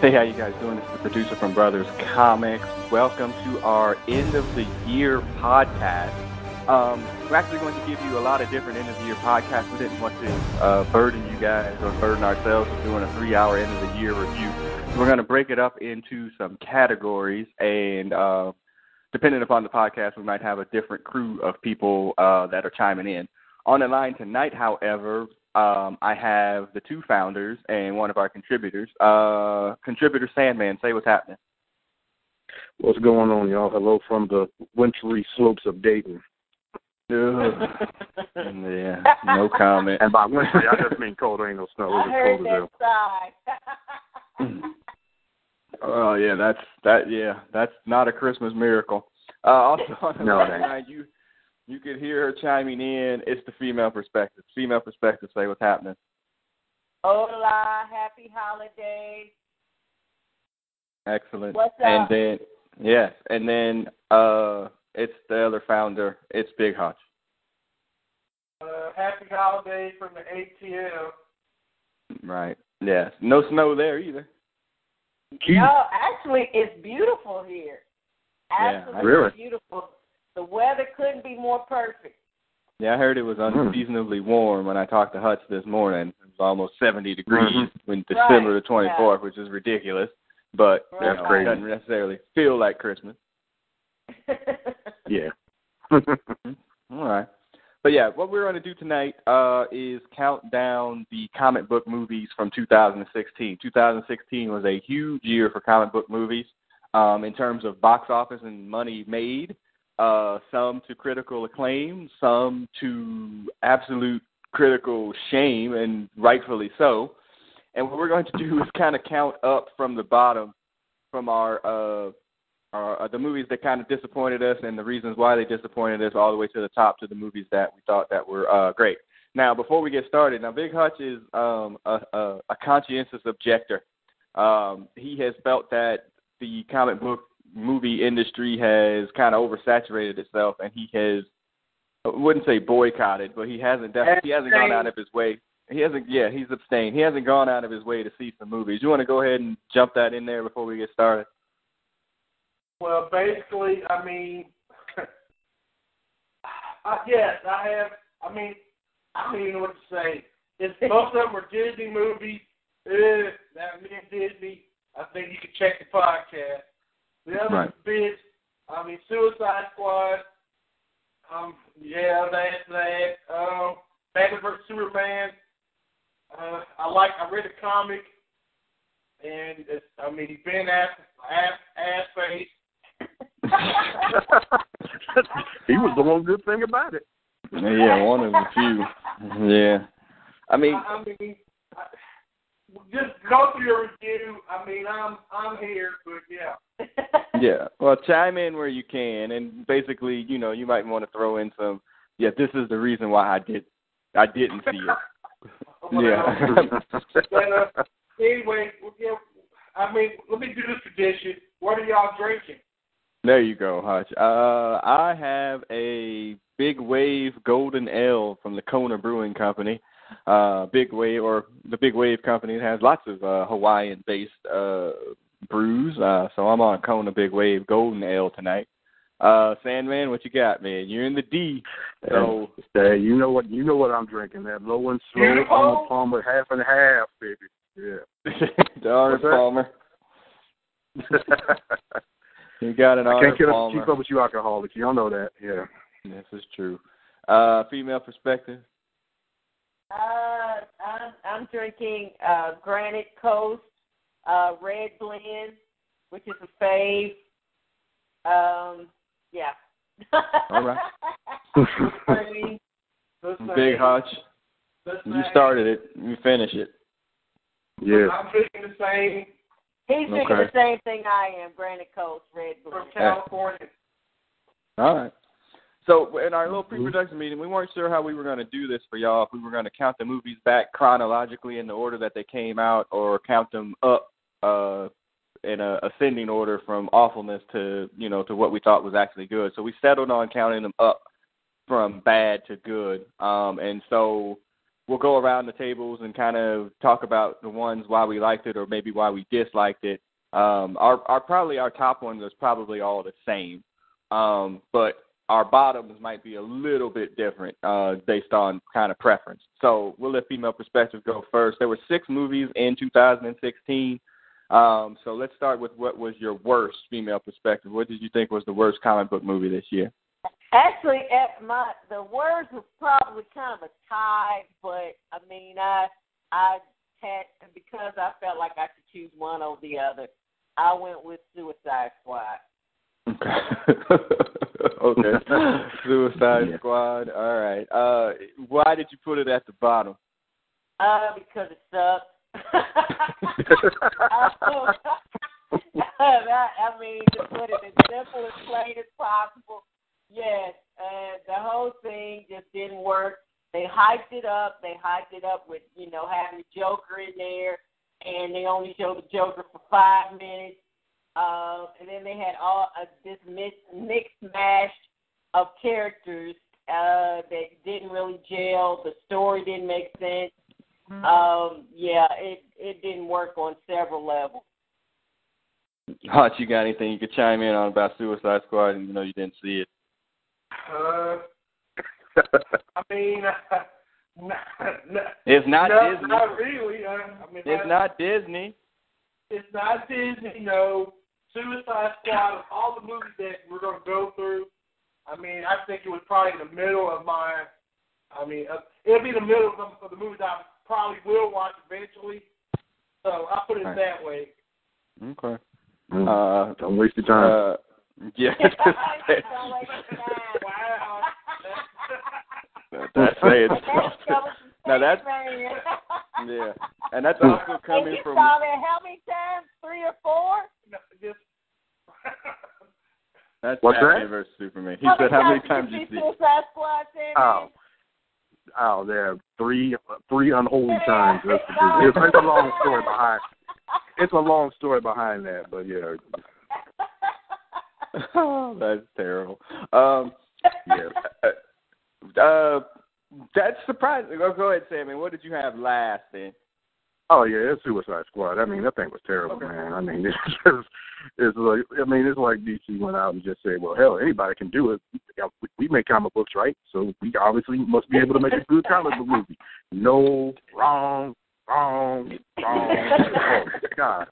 Hey, how you guys doing? This is the producer from Brothers Comics. Welcome to our end of the year podcast. Um, we're actually going to give you a lot of different end of the year podcasts. We didn't want to uh, burden you guys or burden ourselves with doing a three hour end of the year review. We're going to break it up into some categories, and uh, depending upon the podcast, we might have a different crew of people uh, that are chiming in. On the line tonight, however, um, I have the two founders and one of our contributors. Uh, contributor Sandman, say what's happening. What's going on, y'all? Hello from the wintry slopes of Dayton. yeah, no comment. And by wintry, I just mean cold. There ain't no snow. I heard that sigh. oh yeah, that's that. Yeah, that's not a Christmas miracle. Uh, also on the No, it line tonight, you you could hear her chiming in. It's the female perspective. Female perspective. Say what's happening. Hola, happy holidays. Excellent. What's up? And then yes, and then uh, it's the other founder. It's Big Hutch. Uh, happy holidays from the ATL. Right. Yes. No snow there either. No, actually, it's beautiful here. Yeah, really? beautiful. The weather couldn't be more perfect. Yeah, I heard it was Hmm. unseasonably warm when I talked to Hutch this morning. It was almost 70 degrees Mhm. when Right, December the 24th, which is ridiculous. But you That's know, crazy. it doesn't necessarily feel like Christmas. Yeah. All right. But yeah, what we're going to do tonight uh, is count down the comic book movies from 2016. 2016 was a huge year for comic book movies um, in terms of box office and money made. Uh, some to critical acclaim, some to absolute critical shame, and rightfully so. And what we're going to do is kind of count up from the bottom from our uh, are the movies that kind of disappointed us and the reasons why they disappointed us all the way to the top to the movies that we thought that were uh, great. Now, before we get started, now Big Hutch is um, a, a, a conscientious objector. Um, he has felt that the comic book movie industry has kind of oversaturated itself, and he has I wouldn't say boycotted, but he hasn't definitely he hasn't gone out of his way. He hasn't yeah he's abstained. He hasn't gone out of his way to see some movies. You want to go ahead and jump that in there before we get started? Well, basically, I mean, I, yes, I have. I mean, I don't even know what to say. It's, most of them are Disney movies. Uh, that means Disney. I think you can check the podcast. The other Right. bits, I mean, Suicide Squad. Um, yeah, that's that. Um, Batman vs Superman. Uh, I like. I read a comic, and it's, I mean, he's been ass ass ass face. he was the one good thing about it. Yeah, one of the few. Yeah, I mean, I, I mean, I, just go through your review. I mean, I'm I'm here, but yeah. yeah. Well, chime in where you can, and basically, you know, you might want to throw in some. Yeah, this is the reason why I did. I didn't see it. Yeah. But, uh, anyway, yeah, I mean, let me do this tradition. What are y'all drinking? There you go, Hutch. Uh, I have a Big Wave Golden Ale from the Kona Brewing Company. Uh, Big Wave, or the Big Wave Company, has lots of uh, Hawaiian-based uh, brews. Uh, so I'm on Kona Big Wave Golden Ale tonight. Uh, Sandman, what you got, man? You're in the D. So Hey, you know what? You know what I'm drinking? That low and slow Beautiful. Arnold Palmer half and half, baby. Yeah. the Arnold What's? Palmer. You got an I can't keep up, Palmer. keep up with you alcoholics. You don't know that. Yeah. This is true. Uh, female perspective. Uh, I'm, I'm drinking uh, Granite Coast uh, Red Blend, which is a fave. Um, yeah. All right. Same. The same. Big Hutch. You started it. You finish it. yeah. I'm drinking the same He's drinking Okay. the same thing I am, Granite Coast Red Blend. from California. All right. So in our little pre-production meeting, we weren't sure how we were going to do this for y'all. If we were going to count the movies back chronologically in the order that they came out, or count them up uh, in a ascending order from awfulness to you know to what we thought was actually good. So we settled on counting them up from bad to good. Um, and so we'll go around the tables and kind of talk about the ones why we liked it or maybe why we disliked it. Um, our, our probably our top ones was probably all the same, um, but our bottoms might be a little bit different uh, based on kind of preference. So we'll let female perspective go first. There were six movies in 2016. Um, so let's start with what was your worst female perspective. What did you think was the worst comic book movie this year? Actually, at my the words was probably kind of a tie, but I mean, I I had because I felt like I could choose one over the other. I went with Suicide Squad. Okay. okay. Suicide Yeah. Squad. All right. Uh, why did you put it at the bottom? Uh, because it sucked. I, I mean, to put it as simple as plain as possible. Yes, uh, the whole thing just didn't work. They hyped it up. They hyped it up with you know having the Joker in there, and they only showed the Joker for five minutes. Uh, and then they had all uh, this mix, mixed mash of characters uh, that didn't really gel. The story didn't make sense. Um, yeah, it it didn't work on several levels. Hutch, you got anything you could chime in on about Suicide Squad? Even though you didn't see it. Uh, I mean, not, not, It's not no, Disney. Not really. Uh, I mean, It's I- not Disney. It's not Disney. No, Suicide Squad. All the movies that we're going to go through, I mean, I think it was probably in the middle of my. I mean, uh, it'll be the middle of the, of the movies I probably will watch eventually. So I put it Right. that way. Okay. Mm. Uh, Don't waste your time. uh, yeah. Don't waste your time. Wow. that's saying That's something. coming from Now that's yeah, and that's also coming from. saw that how many times? Three or four? No, just. That's What's Batman that? versus Superman. He how said, "How many times you you see see?" Suicide Oh. Oh, there are three three unholy times. That's the It's, it's a long story behind. It's a long story behind that, but yeah, oh, that's terrible. Um, yeah. uh, that's surprising. Go, go ahead, Sammy. What did you have last then? Oh yeah, it's Suicide Squad. I mean, that thing was terrible, Okay. man. I mean, it's just, it's like, I mean, it's like DC went out and just said, well, hell, anybody can do it. We, we make comic books, right? So we obviously must be able to make a good comic book movie. No, wrong, wrong, wrong. oh God,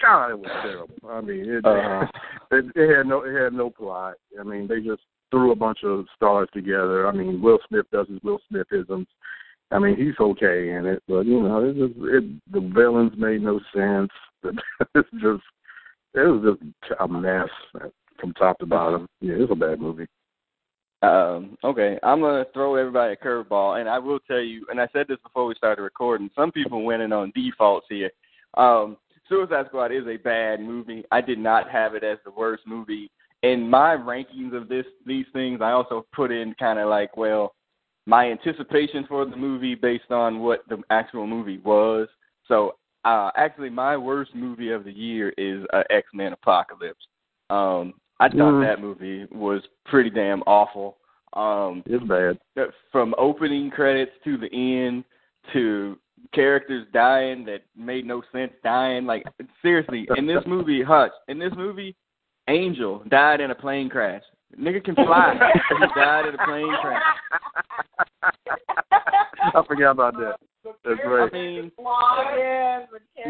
God, it was terrible. I mean, it, Uh, it, it had no, it had no plot. I mean, they just threw a bunch of stars together. I mean, Will Smith does his Will Smithisms. I mean, he's okay in it, but you know, it just it the villains made no sense. It's just it was just a mess from top to bottom. Yeah, it's a bad movie. Um, okay, I'm gonna throw everybody a curveball, and I will tell you, and I said this before we started recording. Some people went in on defaults here. Um, Suicide Squad is a bad movie. I did not have it as the worst movie in my rankings of this these things. I also put in kind of like, well, my anticipation for the movie based on what the actual movie was. So, uh, actually, my worst movie of the year is uh, X Men Apocalypse. Um, I thought Mm. that movie was pretty damn awful. Um, It's bad. from opening credits to the end to characters dying that made no sense dying. Like seriously, in this movie, Hutch, in this movie, Angel died in a plane crash. Nigga can fly. he died in a plane crash. I forgot about that. That's I right. mean, Yeah,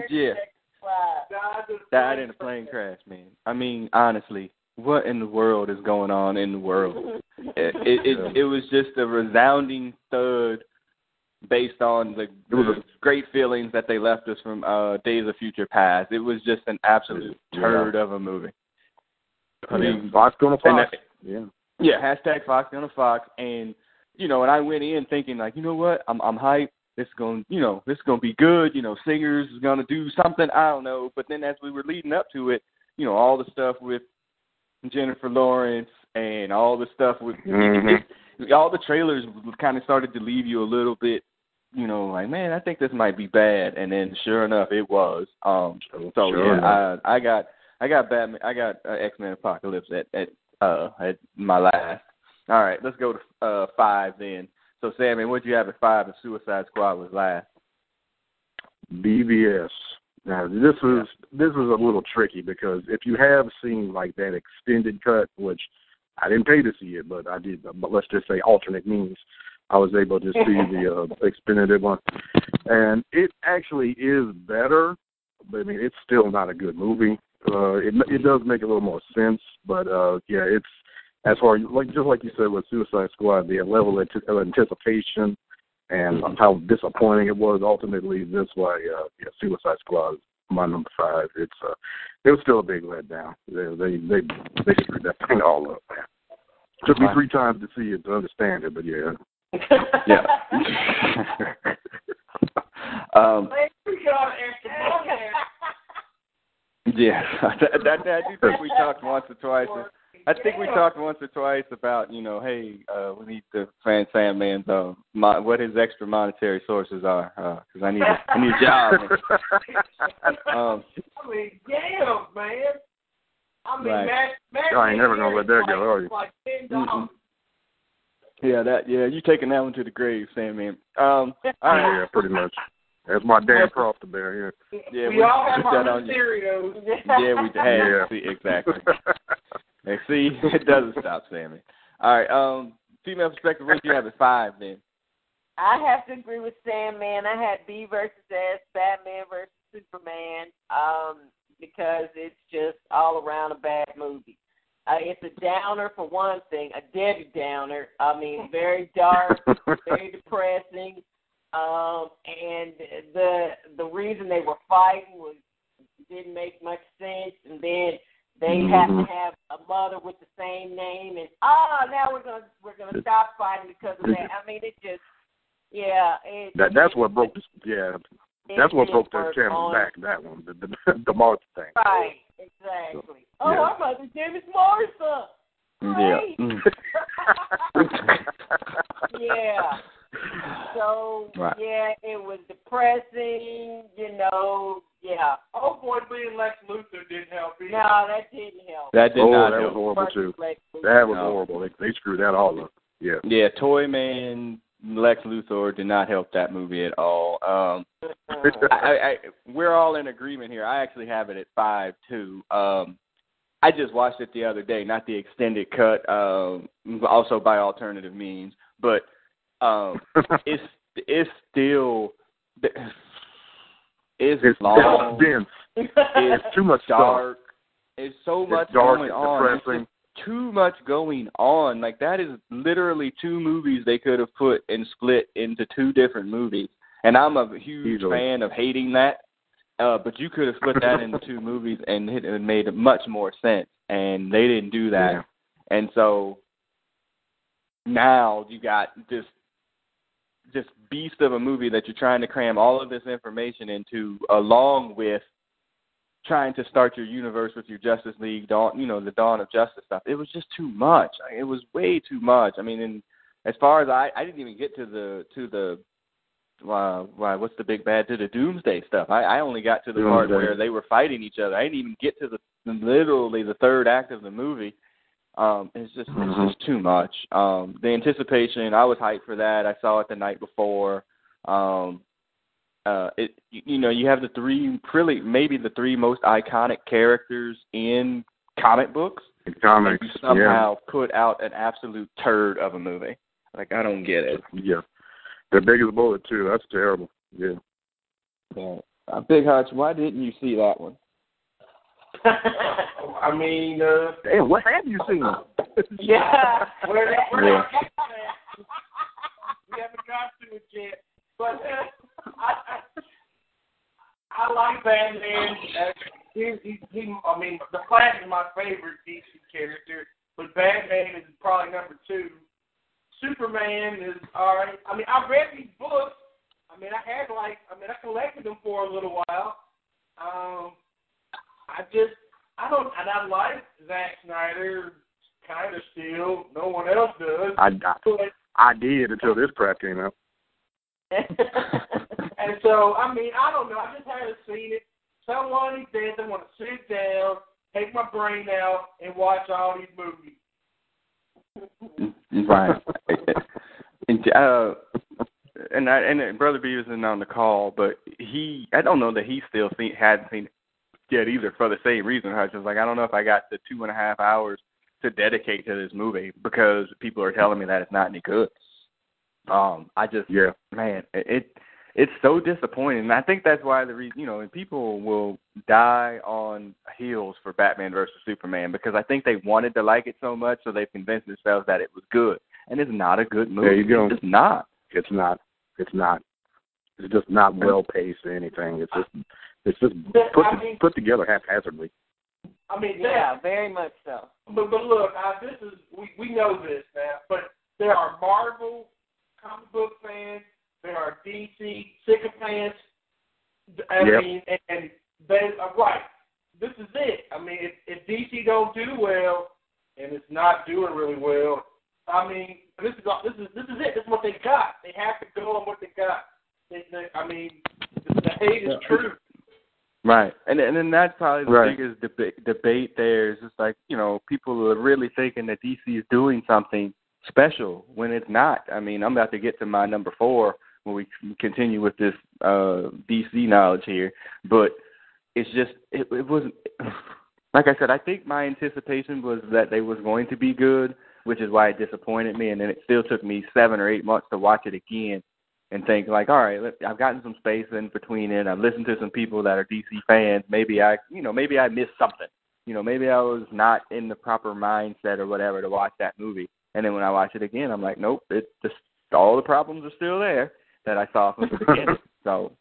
Yeah. that can fly. died in a plane crash, man. I mean, honestly, what in the world is going on in the world? It it it, it was just a resounding thud based on the, the great feelings that they left us from uh Days of Future Past. It was just an absolute Yeah. turd of a movie. I mean, Fox going to and Fox. Yeah. yeah, hashtag Fox on a Fox, and you know, and I went in thinking like, you know what, I'm I'm hyped. This is going, you know, this is going to be good. You know, singers is going to do something. I don't know, but then as we were leading up to it, you know, all the stuff with Jennifer Lawrence and all the stuff with Mhm. it, all the trailers kind of started to leave you a little bit, you know, like man, I think this might be bad, and then sure enough, it was. Um, so Sure yeah, enough. I I got I got Batman, I got uh, X Men Apocalypse at at uh at my last. All right, let's go to uh five then. So, Sammy, what'd you have at five if Suicide Squad was last? BvS. Now this was this was a little tricky because if you have seen like that extended cut, which I didn't pay to see it, but I did. But let's just say alternate means, I was able to see the uh, extended one, and it actually is better. But I mean, it's still not a good movie. Uh, it it does make a little more sense, but uh, yeah, it's as far as like just like you said with Suicide Squad, the level of anticipation and how disappointing it was ultimately. This why uh, yeah, Suicide Squad is my number five. It's uh, it was still a big letdown. They they they, they screwed that thing all up. Man. Took me three times to see it to understand it, but yeah. yeah. um, yeah, that, that, that, I do think we talked once or twice. I think we talked once or twice about you know, hey, uh, we need to find Sandman's uh, mo- what his extra monetary sources are because uh, I need a, I need a job. um, I mean, damn, man. I mean, right. Matt, Matt I ain't never gonna let that go, are you? Like ten dollars. Yeah, that yeah, you taking that one to the grave, Sandman. Um, all right. Yeah, pretty much. That's my damn cross to bear. Yeah. Yeah, we, we all have our on you. Mysterios. Yeah, we have. Yeah. See, exactly. And see, it doesn't stop Sammy. All right, um, female perspective, what do you have at five then? I have to agree with Sandman. I had B versus S, Batman versus Superman, um, because it's just all around a bad movie. Uh, it's a downer for one thing, a Debbie Downer. I mean, very dark, very depressing. Um, and the the reason they were fighting was didn't make much sense. And then they have to have a mother with the same name, and ah, now we're gonna we're gonna stop fighting because of that. I mean, it just yeah. It, That that's what broke. The, yeah, that's what broke their channel back. That one, the the, the March thing. Right, exactly. Oh, Yeah. our mother's name is Martha. Yeah. Great. Mm. yeah. So Right. yeah, it was depressing. You know, yeah. Oh boy, being Lex Luthor didn't help either. No, that didn't help. That did oh, not that help. was horrible too. That was No. horrible. They, they screwed that all up. Yeah. Yeah, Toy Man, Lex Luthor did not help that movie at all. Um, I, I, I, we're all in agreement here. I actually have it at five too. Um, I just watched it the other day, not the extended cut, um, also by alternative means, but um, it's it's still it's, it's long, dense. It's too much stuff. dark. It's so It's much dark. going It's on. It's depressing. just too much going on. Like that is literally two movies they could have put and split into two different movies. And I'm a huge Easily. fan of hating that. Uh, but you could have split that into two movies and it it made much more sense. And they didn't do that. Yeah. And so now you got this this beast of a movie that you're trying to cram all of this information into, along with trying to start your universe with your Justice League, dawn, you know, the Dawn of Justice stuff. It was just too much. It was way too much. I mean, and as far as I, I didn't even get to the to the uh, why what's the big bad to the Doomsday stuff. I, I only got to the part where they were fighting each other. I didn't even get to the literally the third act of the movie. Um, it's just it's just too much. Um, the anticipation, I was hyped for that. I saw it the night before. Um, uh, it you you know you have the three really maybe the three most iconic characters in comic books. In comics. you somehow put out an absolute turd of a movie. Like I don't get it. Yeah. Yeah. The biggest bullet too. That's terrible. Yeah. Yeah. Uh, Big Hutch, why didn't you see that one? I mean, uh, Damn, what have you seen? yeah. where, where Yeah. we haven't got to it yet, but uh, I, I, I like Batman. Uh, he, he, he, I mean, the Flash is my favorite DC character, but Batman is probably number two. Superman is all right. I mean, I read these books. I mean, I had like, I mean, I collected them for a little while. Um, I just, I don't, and I like Zack Snyder kind of still. No one else does. I, I But I did until this crap came out. and so, I mean, I don't know. I just haven't seen it. Someone these days, I want to sit down, take my brain out, and watch all these movies. Right. And uh, and I and Brother Beavis isn't on the call, but he I don't know that he still seen hadn't seen it yet either for the same reason. I was just like I don't know if I got the two and a half hours to dedicate to this movie because people are telling me that it's not any good. Um, I just Yeah. man, it it's so disappointing. And I think that's why the reason you know, and people will die on heels for Batman versus Superman because I think they wanted to like it so much, so they've convinced themselves that it was good, and it's not a good movie. There you go. It's not. It's not. It's not. It's just not well paced or anything. It's just it's just put I mean- put together haphazardly. I mean, Yeah, that, very much so. but but look, I, this is we we know this now, but there are Marvel comic book fans, there are DC sycophants. I Yep. mean, and, and they are right. This is it. I mean, if, if DC don't do well, and it's not doing really well, I mean, this is this is this is it. This is what they got. They have to go on what they got. They, they, I mean, the, the hate is true. Right, and and then that's probably the Right. biggest debate debate there is just like you know people are really thinking that DC is doing something special when it's not. I mean, I'm about to get to my number four when we continue with this uh DC knowledge here, but it's just it, it wasn't. Like I said, I think my anticipation was that they was going to be good, which is why it disappointed me, and then it still took me seven or eight months to watch it again and think like, all right, let, I've gotten some space in between it. I've listened to some people that are DC fans. Maybe I, you know, maybe I missed something. You know, maybe I was not in the proper mindset or whatever to watch that movie. And then when I watch it again, I'm like, nope, it just all the problems are still there that I saw from the beginning. so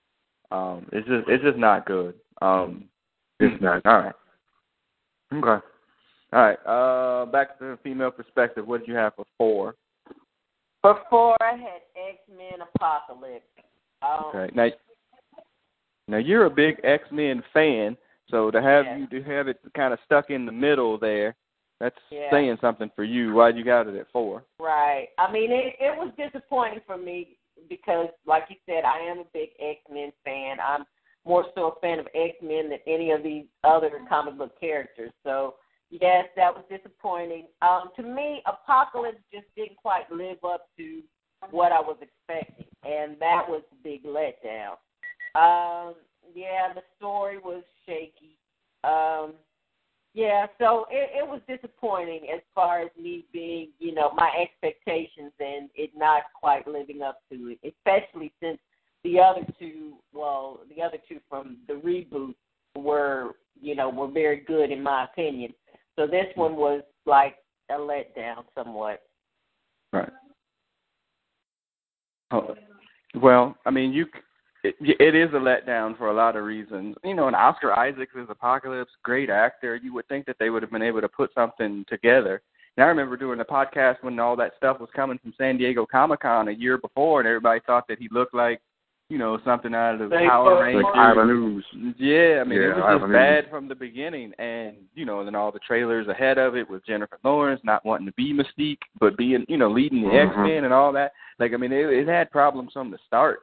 um, it's just it's just not good. Um, It's not. all right. Okay. All right. Uh, back to the female perspective. What did you have for four? Before I had X Men Apocalypse. Um, Okay. Now, now you're a big X Men fan, so to have Yeah. you to have it kind of stuck in the middle there, that's Yeah. saying something for you. Why'd you got it at four? Right. I mean, it, it was disappointing for me because, like you said, I am a big X Men fan. I'm more so a fan of X Men than any of these other comic book characters. So, yes, that was disappointing. Um, to me, Apocalypse just didn't quite live up to what I was expecting, and that was a big letdown. Um, yeah, the story was shaky. Um, yeah, so it, it was disappointing as far as me being, you know, my expectations and it not quite living up to it, especially since the other two, well, the other two from the reboot were, you know, were very good in my opinion. So this one was like a letdown somewhat. Right. Oh, well, I mean, you. It, it is a letdown for a lot of reasons. You know, and Oscar Isaacs is Apocalypse, great actor. You would think that they would have been able to put something together. And I remember doing the podcast when all that stuff was coming from San Diego Comic Con a year before, and everybody thought that he looked like, you know, something out of the They Power fuck- Rangers. Like Ivan Ooze. Yeah, I mean, it was Ivan just Ooze. bad from the beginning, and you know, then all the trailers ahead of it with Jennifer Lawrence not wanting to be Mystique, but being, you know, leading the Mhm. X Men and all that. Like, I mean, it, it had problems from the start,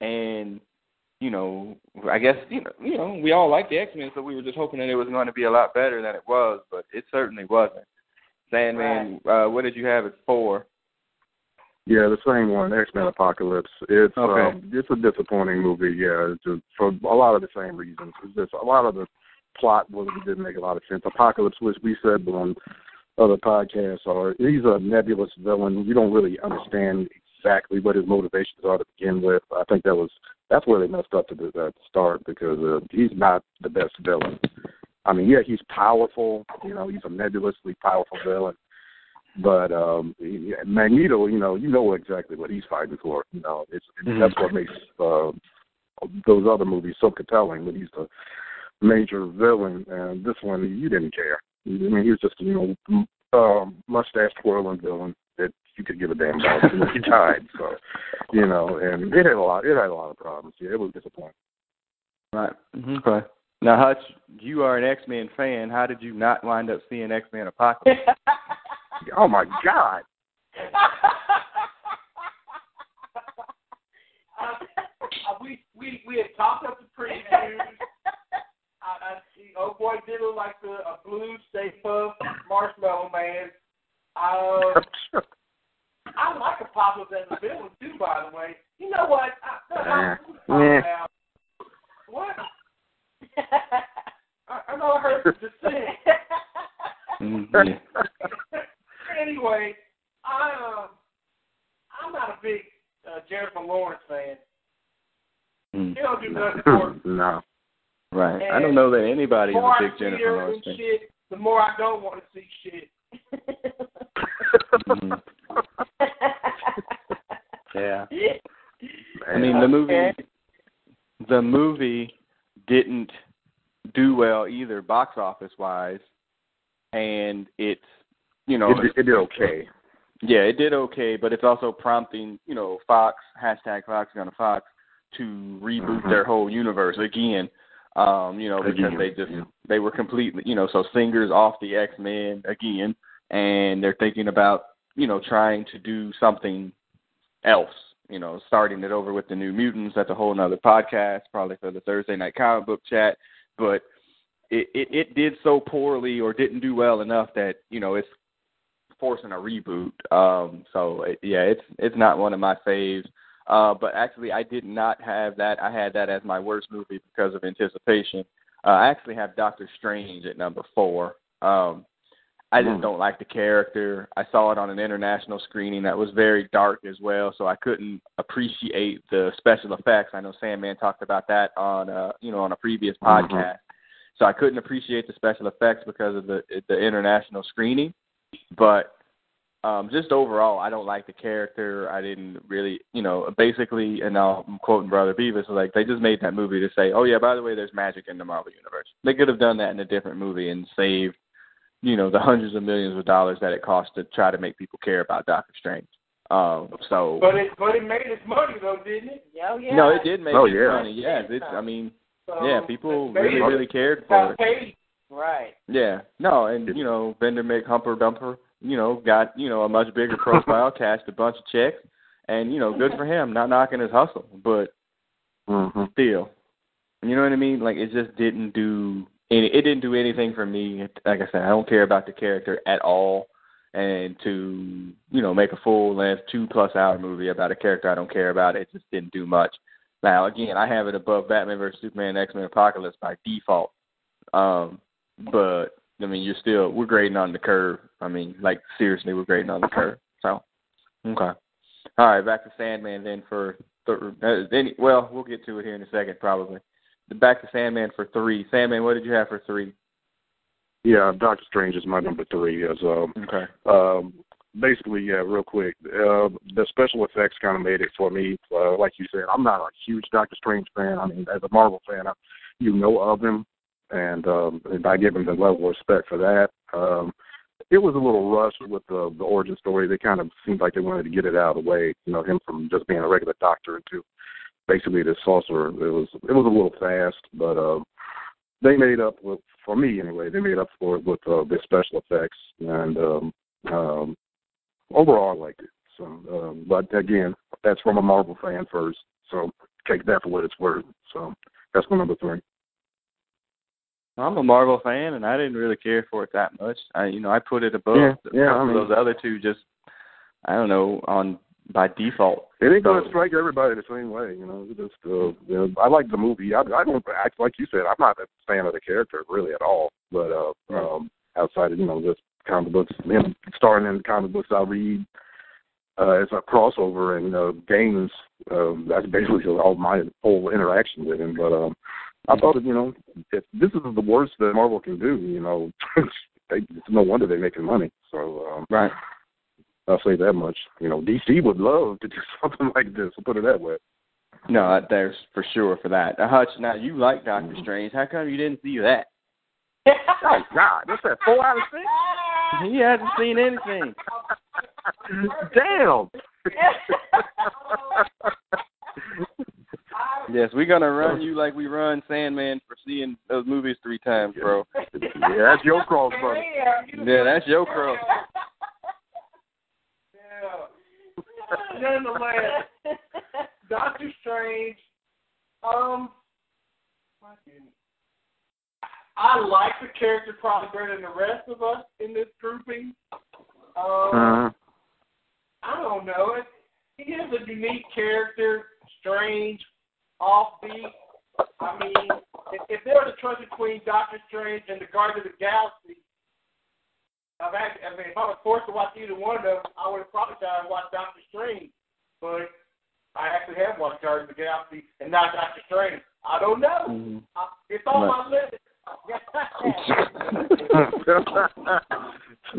and you know, I guess you know, you know, we all like the X Men, so we were just hoping that it was going to be a lot better than it was, but it certainly wasn't. Sandman, uh, what did you have it for? Yeah, the same one, X Men Apocalypse. It's Okay. um, it's a disappointing movie. Yeah, it's just, for a lot of the same reasons. It's just a lot of the plot was didn't make a lot of sense. Apocalypse, which we said on other podcasts, are he's a nebulous villain. You don't really understand exactly what his motivations are to begin with. I think that was that's where they messed up to the, at the start because uh, he's not the best villain. I mean, yeah, he's powerful. You know, he's a nebulously powerful villain. But um Magneto, you know, you know exactly what he's fighting for. You know, it's Mhm. that's what makes uh, those other movies so compelling. When he's the major villain, and this one you didn't care. I mean, he was just you know um, mustache twirling villain that you could give a damn about. and he died, so you know, and it had a lot. It had a lot of problems. Yeah, it was disappointing. Right. Okay. Now, Hutch, you are an X Men fan. How did you not wind up seeing X Men Apocalypse? Oh my God. uh, we we we had talked up the previews. I, I see. Oh boy, did look like the a blue Stay Puft Marshmallow Man. Um, I like a pop up as a villain too, by the way. You know what? I, I, I, yeah. What? I, I know I heard the descent anyway, I um, I'm not a big uh, Jennifer Lawrence fan. Mm. She don't do nothing for me. no. Right. I don't know that anybody's The more a big I Jennifer Lawrence and fan. shit, the more I don't want to see shit. Mhm. Yeah. I mean, the movie, the movie didn't do well either, box office wise, and it's, you know, it, did- it did okay. yeah, it did okay, but it's also prompting, you know, Fox hashtag Fox on Fox to reboot Mhm. their whole universe again. Um, you know, because Again, they just yeah. they were completely, you know, so Singer's off the X Men again, and they're thinking about, you know, trying to do something else. You know, starting it over with the New Mutants. That's a whole nother podcast, probably for the Thursday night comic book chat. But it, it it did so poorly or didn't do well enough that you know it's forcing a reboot. Um, so it, yeah, it's it's not one of my faves. Uh, but actually, I did not have that. I had that as my worst movie because of anticipation. Uh, I actually have Doctor Strange at number four. Um, I just Hmm. don't like the character. I saw it on an international screening that was very dark as well, so I couldn't appreciate the special effects. I know Sandman talked about that on uh, you know on a previous Mhm. podcast. So I couldn't appreciate the special effects because of the the international screening. But um just overall I don't like the character. I didn't really you know, basically and now I'm quoting Brother Beavis, like they just made that movie to say, Oh yeah, by the way, there's magic in the Marvel universe. They could have done that in a different movie and saved, you know, the hundreds of millions of dollars that it cost to try to make people care about Doctor Strange. Um so But it but it made its money though, didn't it? Oh, yeah. No, it did make Oh, it yeah. money, yes. It's I mean So yeah, people really, really cared for it. paid. Right. Yeah, no, and you know, Vendor Mick Humper Dumper, you know, got you know a much bigger profile, cashed a bunch of checks, and you know, good for him, not knocking his hustle, but hmm still, you know what I mean? Like it just didn't do any. It didn't do anything for me. Like I said, I don't care about the character at all, and to you know make a full length two plus hour movie about a character I don't care about, it just didn't do much. Now again, I have it above Batman vs Superman, X Men Apocalypse by default. Um, but I mean, you're still we're grading on the curve. I mean, like seriously, we're grading on the curve. So, okay, all right, back to Sandman then for th- uh, any. Well, we'll get to it here in a second, probably. Back to Sandman for three. Sandman, what did you have for three? Yeah, Doctor Strange is my number three. As um, Okay. um, basically, yeah, real quick, uh, the special effects kind of made it for me. Uh, like you said, I'm not a huge Doctor Strange fan. I mean, as a Marvel fan, I, you know of him, and, um, I give him the level of respect for that. Um, it was a little rushed with the, the origin story. They kind of seemed like they wanted to get it out of the way. You know, him from just being a regular doctor into basically this sorcerer. It was it was a little fast, but uh, they made up with for me anyway. They made up for it with uh, the special effects, and um, um, overall I liked it. So, um, but again, that's from a Marvel fan first, so take that for what it's worth. So that's my number three. I'm a Marvel fan, and I didn't really care for it that much. I, you know, I put it above Yeah, the- yeah, I mean- those other two. Just, I don't know, on by default. It ain't gonna strike everybody the same way, you know. Just, uh, you know, I like the movie. I, I don't act like you said. I'm not a fan of the character really at all. But uh, um, outside of you know just comic books, him starring in the comic books I read uh, as a crossover and uh, games. Um, that's basically all my whole interaction with him. But um, I thought, you know, if this is the worst that Marvel can do, you know, they, it's no wonder they're making money. So um, Right. I'll say that much. You know, DC would love to do something like this. I'll put it that way. No, there's for sure for that. Uh, Hutch, now you like Doctor Strange. How come you didn't see that? Oh God, that's that four out of six. He hasn't seen anything. Damn. Yes, we're gonna run you like we run Sandman for seeing those movies three times, bro. yeah, that's your cross, brother. Yeah, that's your cross. Yeah. Nonetheless, Doctor Strange. Um, fucking- I like the character probably better than the rest of us in this grouping. Um, Uh, I don't know. It, he is a unique character, strange, offbeat. I mean, if, if there was a choice between Doctor Strange and the Guardians of the Galaxy, I've actually, I mean, if I was forced to watch either one of them, I would have probably tried to watch Doctor Strange. But I actually have watched Guardians of the Galaxy and not Doctor Strange. I don't know. Mhm. I, it's on Right. my list.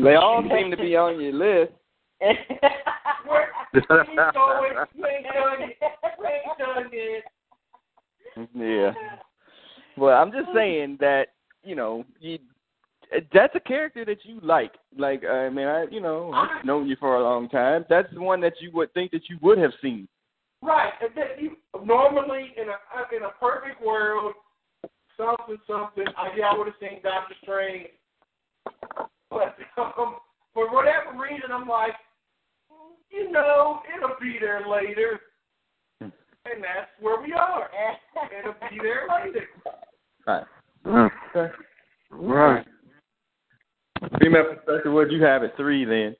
they all seem to be on your list. Where, we ain't going, we ain't done yet. We ain't done yet. Yeah. Well, I'm just saying that you know you. That's a character that you like. Like I mean, I you know I've known you for a long time. That's the one that you would think that you would have seen. Right. And then you, normally, in a in a perfect world, something something. I yeah, I would have seen Doctor Strange, but um, for whatever reason, I'm like, you know, it'll be there later, and that's where we are. It'll be there later. Right. Okay. Right. Female perspective, what'd you have at three then?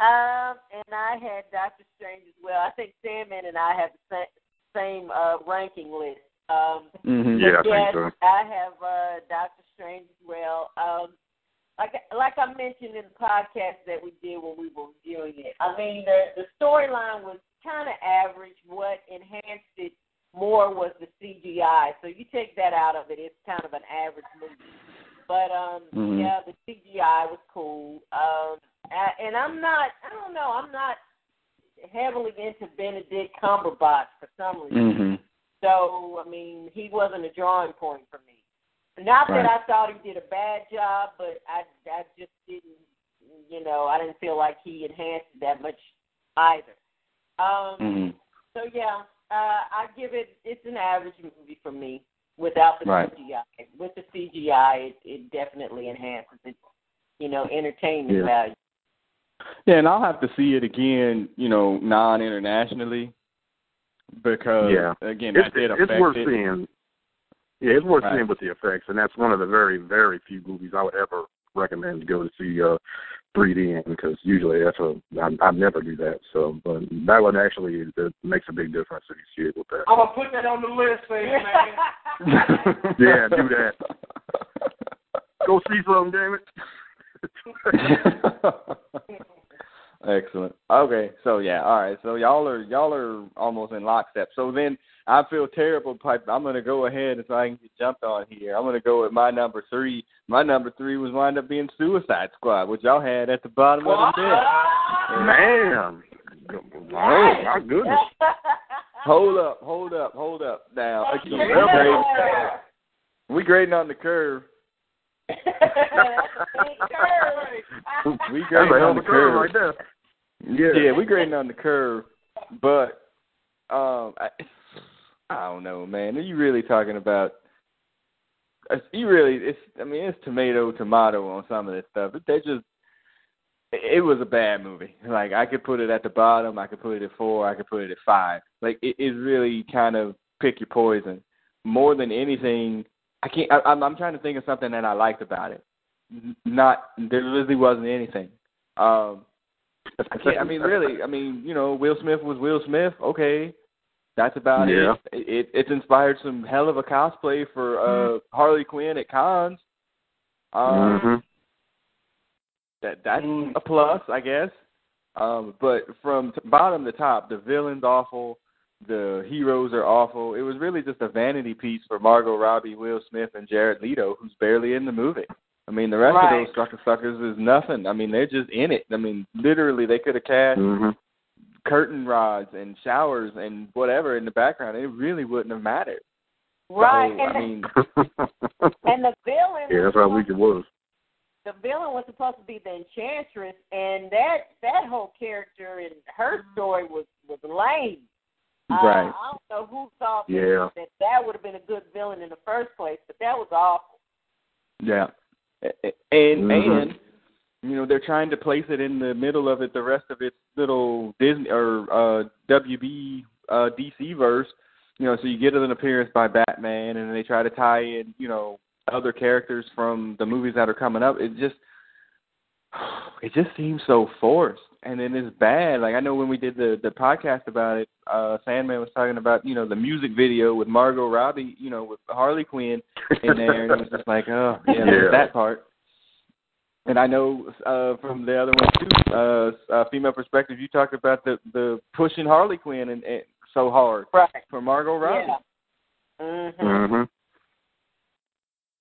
Um, and I had Doctor Strange as well. I think Sandman and I have the same, same uh, ranking list. Um, Mm-hmm. Yeah, I think so. I have uh, Doctor Strange as well. Um, like like I mentioned in the podcast that we did when we were reviewing it. I mean, the the storyline was kind of average. What enhanced it more was the CGI. So you take that out of it, it's kind of an average movie. But um, Mhm. yeah, the CGI was cool. Um, and I'm not. I don't know. I'm not heavily into Benedict Cumberbatch for some reason. Mm-hmm. So, I mean, he wasn't a drawing point for me. Not Right. that I thought he did a bad job, but I, I just didn't, you know, I didn't feel like he enhanced it that much either. Um, Mm-hmm. So yeah, uh, I give it. It's an average movie for me without the Right. CGI. With the CGI, it, it definitely enhances it you know, entertainment Yeah. value. Yeah, and I'll have to see it again, you know, non-internationally, because Yeah. again, It's, that did it's affect worth it. seeing. Yeah, it's worth Right. seeing with the effects, and that's one of the very, very few movies I would ever recommend to go to see uh 3D in because usually that's a I, I never do that. So, but that one actually it makes a big difference if you see it with that. I'm gonna put that on the list, man. man. Yeah, do that. Go see something, damn it. Excellent. Okay, so yeah, all right. So y'all are y'all are almost in lockstep. So then I feel terrible. Pipe. I'm gonna go ahead and so I can get jumped on here. I'm gonna go with my number three. My number three was wind up being Suicide Squad, which y'all had at the bottom of the list. Man, oh my goodness. Hold up, hold up, hold up. Now That's again, we real grading, one. we grading on the curve. That's a big curve. We That's grading a on the curve curve. right there. Yeah, Yeah. we grading on the curve, but um, I, I don't know, man. Are you really talking about? uh, You really? It's. I mean, it's tomato, tomato on some of this stuff. But they just. It was a bad movie. Like I could put it at the bottom. I could put it at four. I could put it at five. Like it is really kind of pick your poison. More than anything, I can't. I, I'm. I'm trying to think of something that I liked about it. Not. There really wasn't anything. Um. I can't. I mean, really. I mean, you know, Will Smith was Will Smith. Okay, that's about Yeah. it. it. It's inspired some hell of a cosplay for uh Harley Quinn at cons. Um, Mhm. that that's Mm. a plus, I guess. Um, but from t- bottom to top, the villain's awful. The heroes are awful. It was really just a vanity piece for Margot Robbie, Will Smith, and Jared Leto, who's barely in the movie. I mean, the rest Right. of those sucker suckers is nothing. I mean, they're just in it. I mean, literally, they could have cast Mhm. Curtain rods and showers and whatever in the background. It really wouldn't have mattered. Right, So, and, I the, mean, and the villain. yeah, that's how weak it was. the villain was supposed to be the enchantress, and that that whole character and her story was was lame. Uh, Right. I don't know who thought that, Yeah. that that would have been a good villain in the first place, but that was awful. Yeah, A- a- and Mhm. and you know they're trying to place it in the middle of it, the rest of its little Disney or uh WB uh DC verse. You know, so you get an appearance by Batman, and they try to tie in, you know, other characters from the movies that are coming up. It just, it just seems so forced. and then it's bad. Like I know when we did the the podcast about it, uh Sandman was talking about you know the music video with Margot Robbie, you know with Harley Quinn in there, and it was just like, oh yeah, Yeah. that part. And I know uh from the other one too, uh, uh female perspective, you talked about the the pushing Harley Quinn and, and so hard right. for Margot Robbie. Yeah. Mhm. Mhm.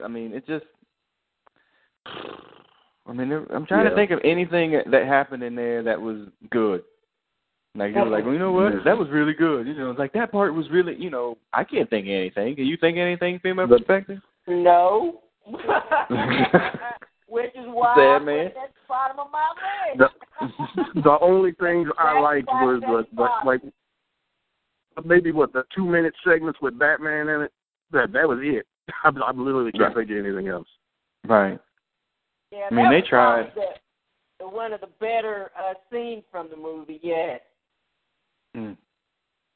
I mean, it just. I mean, I'm trying Yeah. to think of anything that happened in there that was good. Like you're like, well, you know what? That was really good. You know, it's like that part was really, you know, I can't think of anything. Can you think of anything, female perspective? No. Which is why Sad I man. it at the bottom of my list. The the only things I liked why was the, the like maybe what the two minute segments with Batman in it. That that was it. I, I literally can't think of anything else. Right. Yeah, I mean, they tried. The, the one of the better uh, scenes from the movie. Yes. Mm.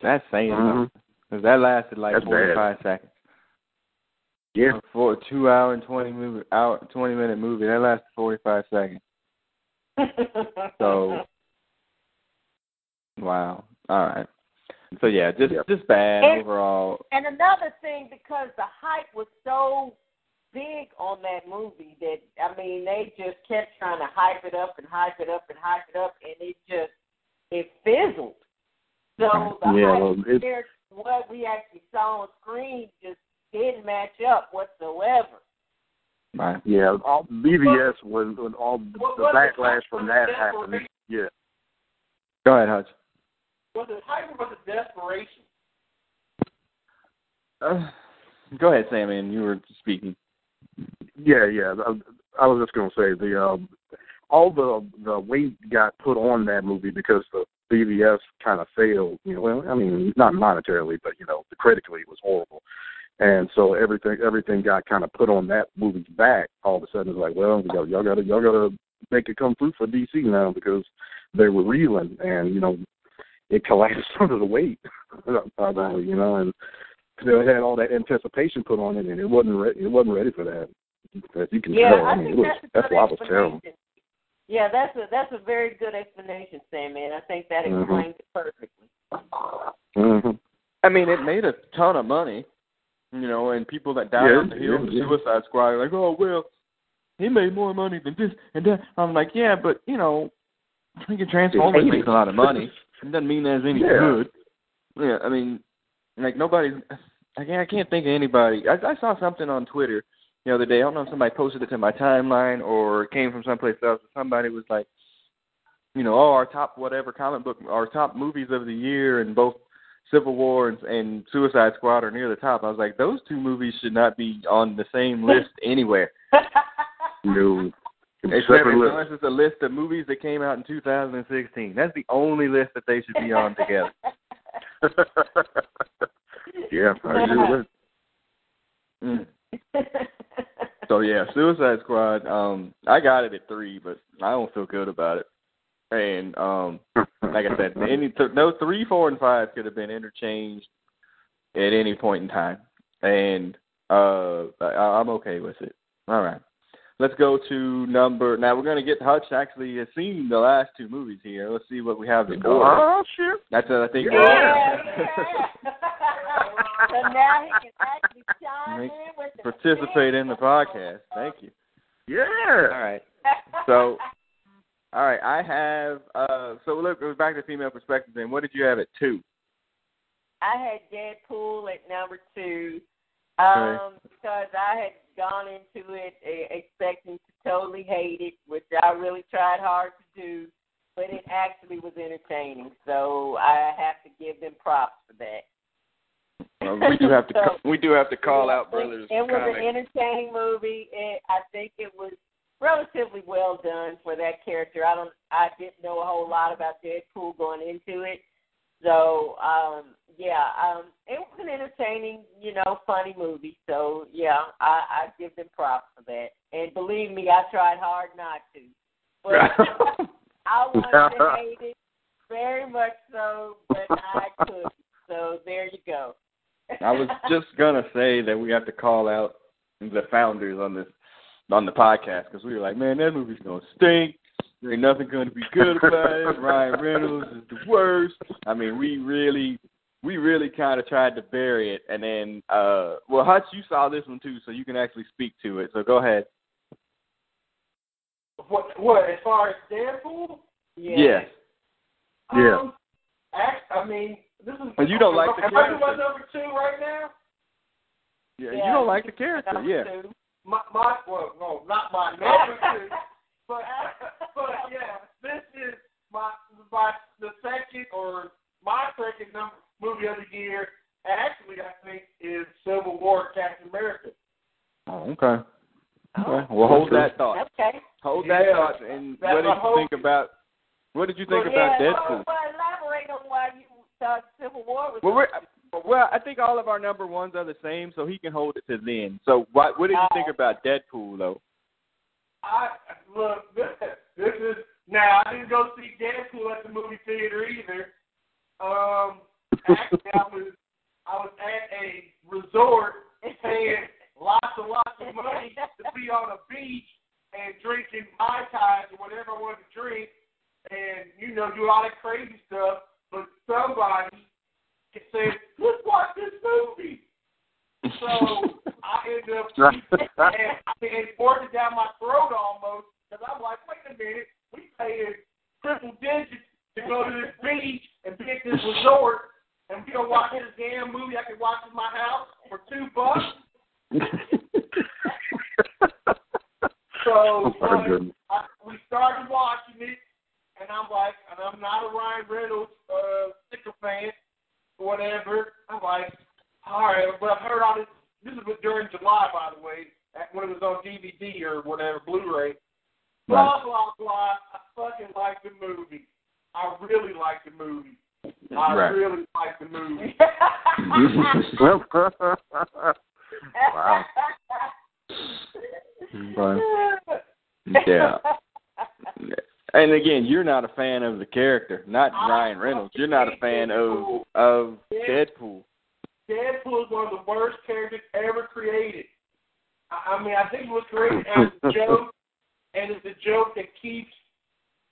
That's saying Mhm. something. 'Cause that lasted like That's bad. 45 seconds. Yeah. For a two hour and 20 movie, hour 20 minute movie, that lasted 45 seconds. So wow. All right. So yeah, just Yep. just bad And- overall. And another thing, because the hype was so big on that movie that I mean, they just kept trying to hype it up and hype it up and hype it up, and it just it fizzled. So the Yeah, hype compared to what we actually saw on screen just didn't match up whatsoever. Right. Yeah, all BvS was when all the What- what- backlash from that happened. Yeah. Go ahead, Hutch. Was it hype or was it desperation? Uh, go ahead, Sammy, and you were speaking. Yeah, yeah. I, I was just gonna say the um, all the the weight got put on that movie because the BvS kind of failed. You know, well, I mean, not monetarily, but you know, the critically it was horrible. And so everything everything got kind of put on that movie's back. All of a sudden, it's like, well, we got, y'all got to y'all got to make it come through for DC now because they were reeling, and you know, it collapsed under the weight. Probably, you know, and they had all that anticipation put on it, and it wasn't re- it wasn't ready for that. As you can Yeah, tell, I I mean, think it was, that's a that's why it was terrible. explanation. Yeah, that's a that's a very good explanation, Sam. Man, I think that Mhm. explains it perfectly. hmm I mean, it made a ton of money, you know, and people that died Yeah, on the hill, the yeah, yeah. Suicide Squad, are like, oh well, he made more money than this and that. I'm like, yeah, but you know, freaking Transformers makes a lot of money. It doesn't mean there's any Yeah. good. Yeah, I mean, like nobody's. I can't, I can't think of anybody. I, I saw something on Twitter the other day. I don't know if somebody posted it to my timeline or came from someplace else. But somebody was like, you know, oh, our top whatever comic book, our top movies of the year, and both Civil War and, and Suicide Squad are near the top. I was like, those two movies should not be on the same list anywhere. No, Except unless it's a list of movies that came out in 2016. That's the only list that they should be on together. yeah, I agree with that. Mm. So yeah, Suicide Squad. Um, I got it at three, but I don't feel good about it. And um, like I said, any th- no three, four, and five could have been interchanged at any point in time, and uh, I, I'm okay with it. All right, let's go to number. Now we're gonna get Hutch actually has seen the last two movies here. Let's see what we have in order. Oh shit! That's what I think. yeah, yeah. so now he can actually chime in with the Participate in the podcast. Thank you. Yeah. All right. So, all right, I have. uh So look, goes back to female perspective. Then, what did you have at two? I had Deadpool at number two um, because I had gone into it expecting to totally hate it, which I really tried hard to do, but it actually was entertaining. So I have to give them props for that. Uh, we do have to. So- we do have to call out brothers. It was an entertaining movie. It, I think it was relatively well done for that character. I don't. I didn't know a whole lot about Deadpool going into it, so um, yeah, um, it was an entertaining, you know, funny movie. So yeah, I, I give them props for that. And believe me, I tried hard not to, but I wanted to hate it very much so, but I couldn't. So there you go. I was just gonna say that we have to call out the founders on this on the podcast because we were like, man, that movie's gonna stink. There Ain't nothing going to be good about it. Ryan Reynolds is the worst. I mean, we really, we really kind of tried to bury it, and then, uh, well, Hutch, you saw this one too, so you can actually speak to it. So go ahead. What? What? As far as Deadpool? yeah. Yes. Yeah. Um, act, I mean, this is. And you don't like the Am I doing character. number two right now? Yeah, Yeah. you don't like the character, yeah. two. My, my, well, no, not my number two. But, but yeah, this is my, my, the second or my second number movie of the year. Actually, I think is Civil War, Captain America. Oh, okay. Oh, Okay. Well, hold that thought. okay. Hold that Yeah. thought. And That's what did you hope. think about? What did you think Well, about yeah, Deadpool? Well, well, elaborate on why you thought Civil War was. Well, we're, well, I think all of our number ones are the same, so he can hold it to then. So, what what did you think about Deadpool, though? I look. This, this is now. I didn't go see Deadpool at the movie theater either. Um, actually, I was I was at a resort paying lots and lots of money to be on a beach and drinking mai tais or whatever I wanted to drink, and you know do all that crazy stuff. But somebody said, "Let's watch this movie." So I ended up and, and forced it down my throat almost because I'm like, wait a minute, we paying triple digits to go to this beach and be at this resort, and we don't watch this damn movie I can watch in my house for two bucks. So oh. I, we started watching it, and I'm like, and I'm not a Ryan Reynolds uh, sticker fan, or whatever. I'm like, all right, but I've heard all this. This is during July, by the way, when it was on DVD or whatever, Blu-ray. Blah blah blah. I fucking like the movie. I really like the movie. I Right. really like the movie. wow. Right. Yeah. And again, you're not a fan of the character, not Ryan Reynolds. You're not a fan of of Deadpool. Deadpool is one of the worst characters ever created. I I mean, I think it was created as a joke, and it's a joke that keeps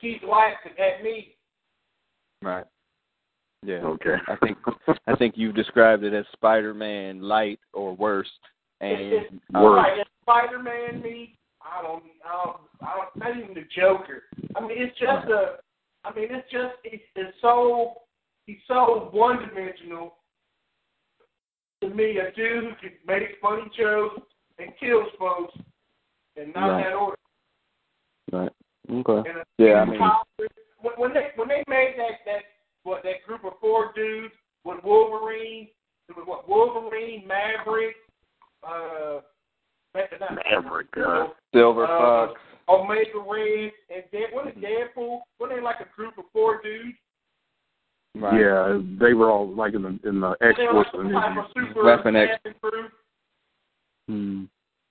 keeps laughing at me. Right. Yeah. Okay. I think I think you've described it as Spider-Man light or worse. And It's, it's uh, Worse. like Spider-Man meets. I don't, I don't, I don't, not even the Joker. I mean, it's just a. I mean, it's just it's, it's so he's so one-dimensional. To me, a dude who can make funny jokes and kills folks, and not Right. that order. right. Okay. And, uh, Yeah, I mean- when, when they when they made that that what that group of four dudes with Wolverine, it was what Wolverine, Maverick, uh, not- Maverick, uh, Silver Uh, Fox. Omega Red, and Dead, what is Deadpool? What they like a group of four dudes? Right. Yeah, they were all like in the in the X They were like Force some type movies. Weapon X. crew. Hmm.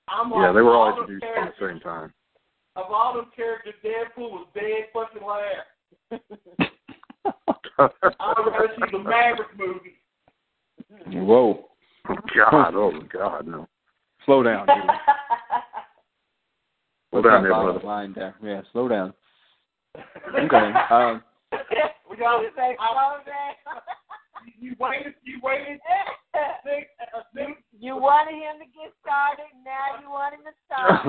Like, Yeah, they were all of introduced at the same time. Of all those characters, Deadpool was dead fucking last. I'd rather see the Maverick movie. Whoa. God, oh God, no. Slow down, dude. Slow down there, Bottom brother. line there. Yeah, slow down. Okay. Um, we got to say slow down. You waited, you waited six, uh, six You wanted him to get started, now you want him to stop.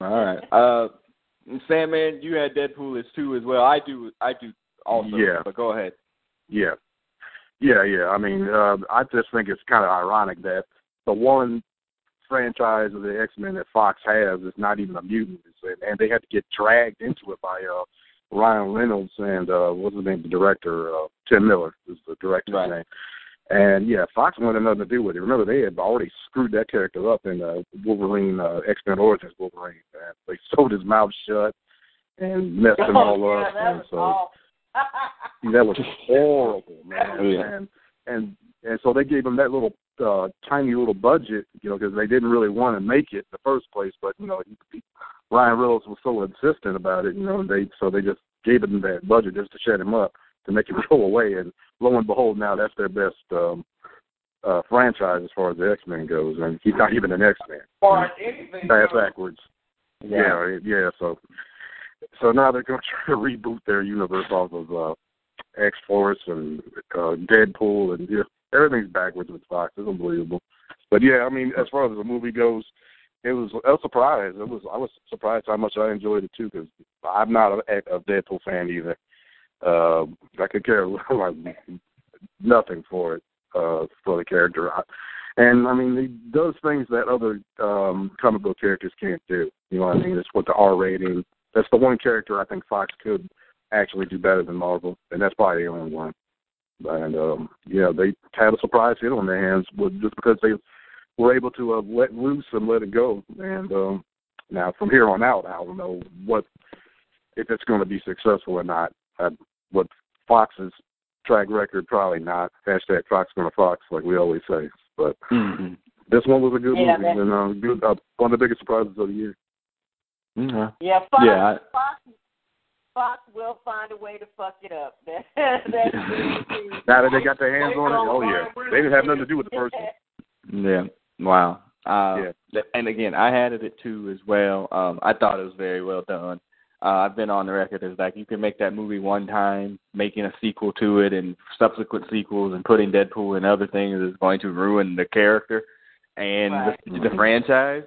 all right. Uh, Sandman, you had Deadpool as two as well. I do. I do also. Yeah. But go ahead. Yeah. Yeah, yeah. I mean, uh, I just think it's kind of ironic that the one franchise of the X Men that Fox has is not even a mutant, It's- and they had to get dragged into it by uh, Ryan Reynolds and uh, what's his name, the director, uh, Tim Miller is the director's Right. name. And yeah, Fox wanted nothing to do with it. Remember, they had already screwed that character up in uh, Wolverine, uh, X Men Origins Wolverine. And they sewed his mouth shut and messed him all Oh, yeah, up. and so awful. that was horrible, man. Oh, yeah. And and and so they gave him that little uh tiny little budget, you know, because they didn't really want to make it in the first place. But you know, he, he, Ryan Reynolds was so insistent about it, you know, they so they just gave him that budget just to shut him up to make him go away. And lo and behold, now that's their best um uh franchise as far as the X Men goes, and he's not even an X Man. As far as anything Pass goes. backwards. Yeah, yeah. So, so now they're going to try to reboot their universe off of uh X Force and uh Deadpool, and yeah, everything's backwards with Fox. It's unbelievable. But yeah, I mean, as far as the movie goes, it was a surprise. It was I was surprised how much I enjoyed it too, because I'm not a, a Deadpool fan either. Uh, I could care like nothing for it uh, for the character. I, and I mean, he does things that other um, comic book characters can't do. You know what I mean? It's with the R rating. That's the one character I think Fox could actually do better than Marvel, and that's probably the only one. And um, yeah, they had a surprise hit on their hands with, just because they were able to uh, let loose and let it go. And um, now from here on out, I don't know what if it's going to be successful or not. Uh, what Fox's track record, probably not. Hashtag Fox gonna Fox, like we always say. But Mm-hmm. this one was a good Yeah, movie, that- and uh, good, uh, one of the biggest surprises of the year. Okay. Yeah, Fox, Yeah, I- Fox, Fox will find a way to fuck it up. That's Now that they got their hands on it, oh yeah, they didn't have nothing to do with the first one. Yeah. Wow. Uh, Yeah. And again, I had it too as well. Um, I thought it was very well done. Uh, I've been on the record as like you can make that movie one time, making a sequel to it and subsequent sequels and putting Deadpool and other things is going to ruin the character and Right. the, the franchise.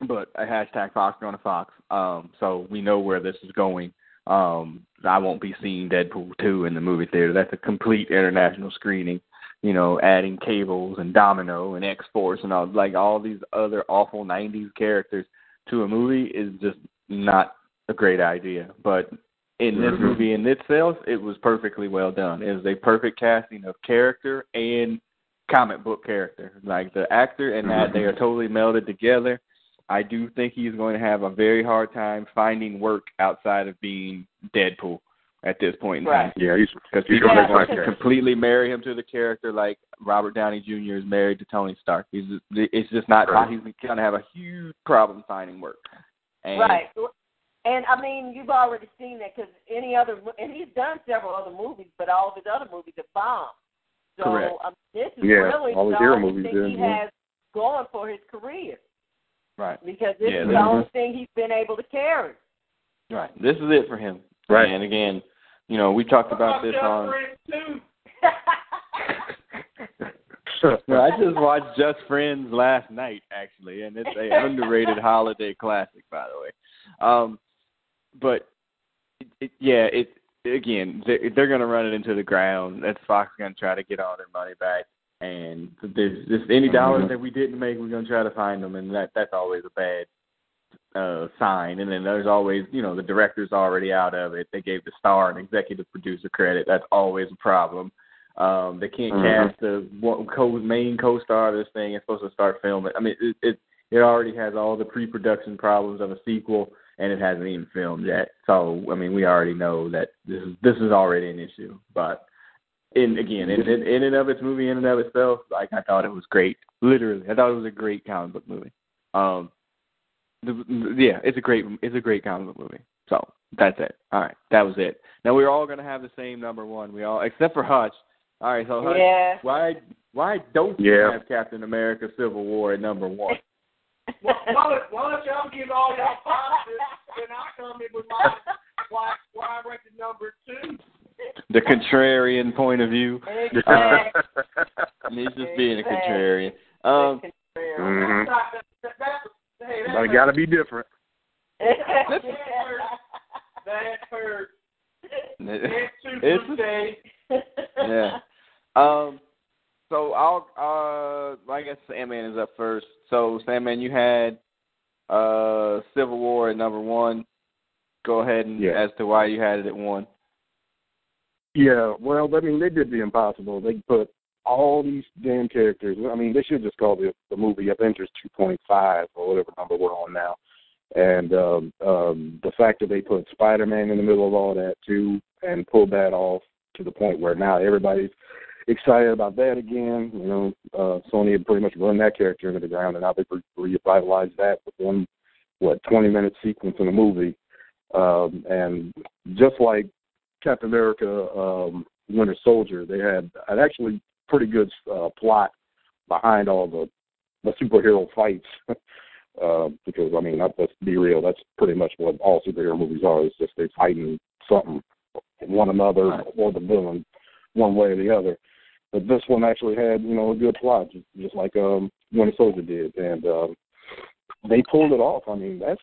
But a hashtag Fox on a Fox. Um, so we know where this is going. Um, I won't be seeing Deadpool two in the movie theater. That's a complete international screening you know, adding cables and Domino and X Force and all like all these other awful '90s characters to a movie is just not a great idea. But in this Mhm. movie in itself, it was perfectly well done. It was a perfect casting of character and comic book character. Like the actor and that they are totally melded together. I do think he's going to have a very hard time finding work outside of being Deadpool at this point in time Yeah, he's because he's people gonna are going like to completely marry him to the character like Robert Downey Jr. is married to Tony Stark. He's just, it's just not Right. he's going to have a huge problem finding work. And Right. And I mean, you've already seen that because any other, and he's done several other movies, but all of his other movies have bombed. So Correct. um, this is Yeah, really all his the hero movies thing did, he yeah. has going for his career Right. because this Yeah, is this the is- only thing he's been able to carry. Right. This is it for him. Right. And again, you know, we talked about this on. No, I just watched Just Friends last night, actually, and it's a underrated holiday classic, by the way. Um, but it, it, yeah, it again, they're, they're going to run it into the ground. That's Fox going to try to get all their money back, and there's just any dollars Mhm. that we didn't make, we're going to try to find them, and that that's always a bad uh sign. And then there's always, you know, the director's already out of it. They gave the star and executive producer credit. That's always a problem. Um, they can't Mhm. cast the one co main co-star of this thing. It's supposed to start filming. I mean, it, it it already has all the pre-production problems of a sequel, and it hasn't even filmed yet. So, I mean, we already know that this is this is already an issue. But in again, in, in in and of its movie, in and of itself, like I thought it was great. Literally, I thought it was a great comic book movie. Um, the, yeah, it's a great it's a great comic book movie. So that's it. All right, that was it. Now we're all gonna have the same number one. We all except for Hutch. All right, so Hutch, yeah. why why don't you Yeah. have Captain America: Civil War at number one? Why, why, why don't y'all give all y'all positives and I come in with my why why I ranked it number two? The contrarian point of view. Exactly. He's just being a contrarian. Um, Mhm. That's- hey, But it got to be different. That hurt. That too It's- good yeah. Um. So I'll uh. I guess Sandman is up first. So Sandman, you had uh Civil War at number one. Go ahead and Yeah. as to why you had it at one. Yeah, well, I mean, they did the impossible. They put all these damn characters. I mean, they should just call the the movie Avengers 2.5 or whatever number we're on now. And um, um, the fact that they put Spider-Man in the middle of all that too, and pulled that off to the point where now everybody's excited about that again. You know, uh, Sony had pretty much run that character into the ground, and now they re- revitalized that with one what 20 minute sequence in the movie. Um, and just like Captain America, um, Winter Soldier, they had I'd actually pretty good uh, plot behind all the the superhero fights. uh, because I mean, let's be real, that's pretty much what all superhero movies are. It's just they fighting something, one another or the villain, one way or the other. But this one actually had, you know, a good plot, just, just like um, Winter Soldier did, and um, they pulled it off. I mean, that's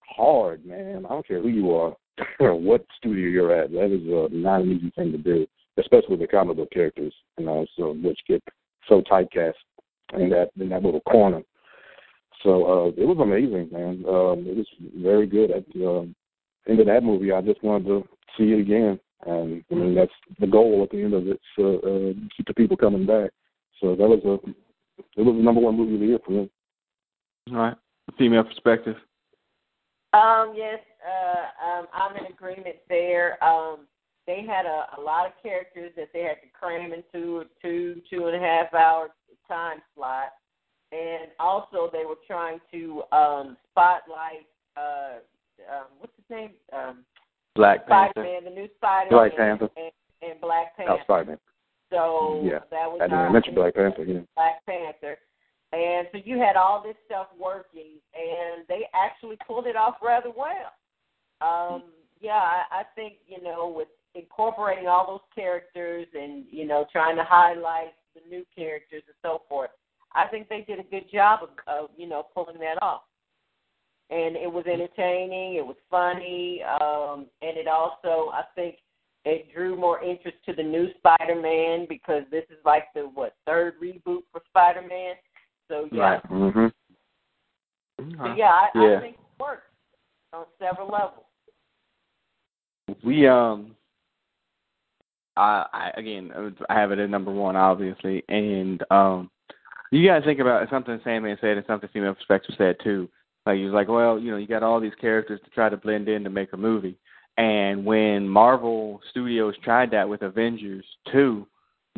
hard, man. I don't care who you are what studio you're at. That is uh, not an easy thing to do, especially with the comic book characters, you know, so which get so typecast in that in that little corner. So uh, it was amazing, man. Um, it was very good. At the uh, end of that movie, I just wanted to see it again, and I mean that's the goal at the end of it. So uh, keep the people coming back. So that was a it was the number one movie of the year for me. All right, female perspective. Um, yes, uh, um, I'm in agreement there. Um, they had a, a lot of characters that they had to cram into a two, two and a half hour time slot. And also they were trying to um spotlight uh um what's his name? Um Black Spider-Man, the new Spider-Man Black Panther. and, and Black Panther. Oh, Spider-Man. So Yeah. that was I didn't mention Black Panther. Yeah. Black Panther. And so you had all this stuff working, and they actually pulled it off rather well. Um, yeah, I, I think you know with incorporating all those characters and you know trying to highlight the new characters and so forth. I think they did a good job of, of you know pulling that off. And it was entertaining. It was funny, um, and it also I think it drew more interest to the new Spider-Man because this is like the what third reboot for Spider-Man. So yeah, Right. Mhm. so yeah, I, Yeah. I think it worked on several levels. We um, I, I again, I have it at number one, obviously, and um, you gotta think about something Sandman said and something Female Perspective said too. Like he was like, well, you know, you got all these characters to try to blend in to make a movie, and when Marvel Studios tried that with Avengers two,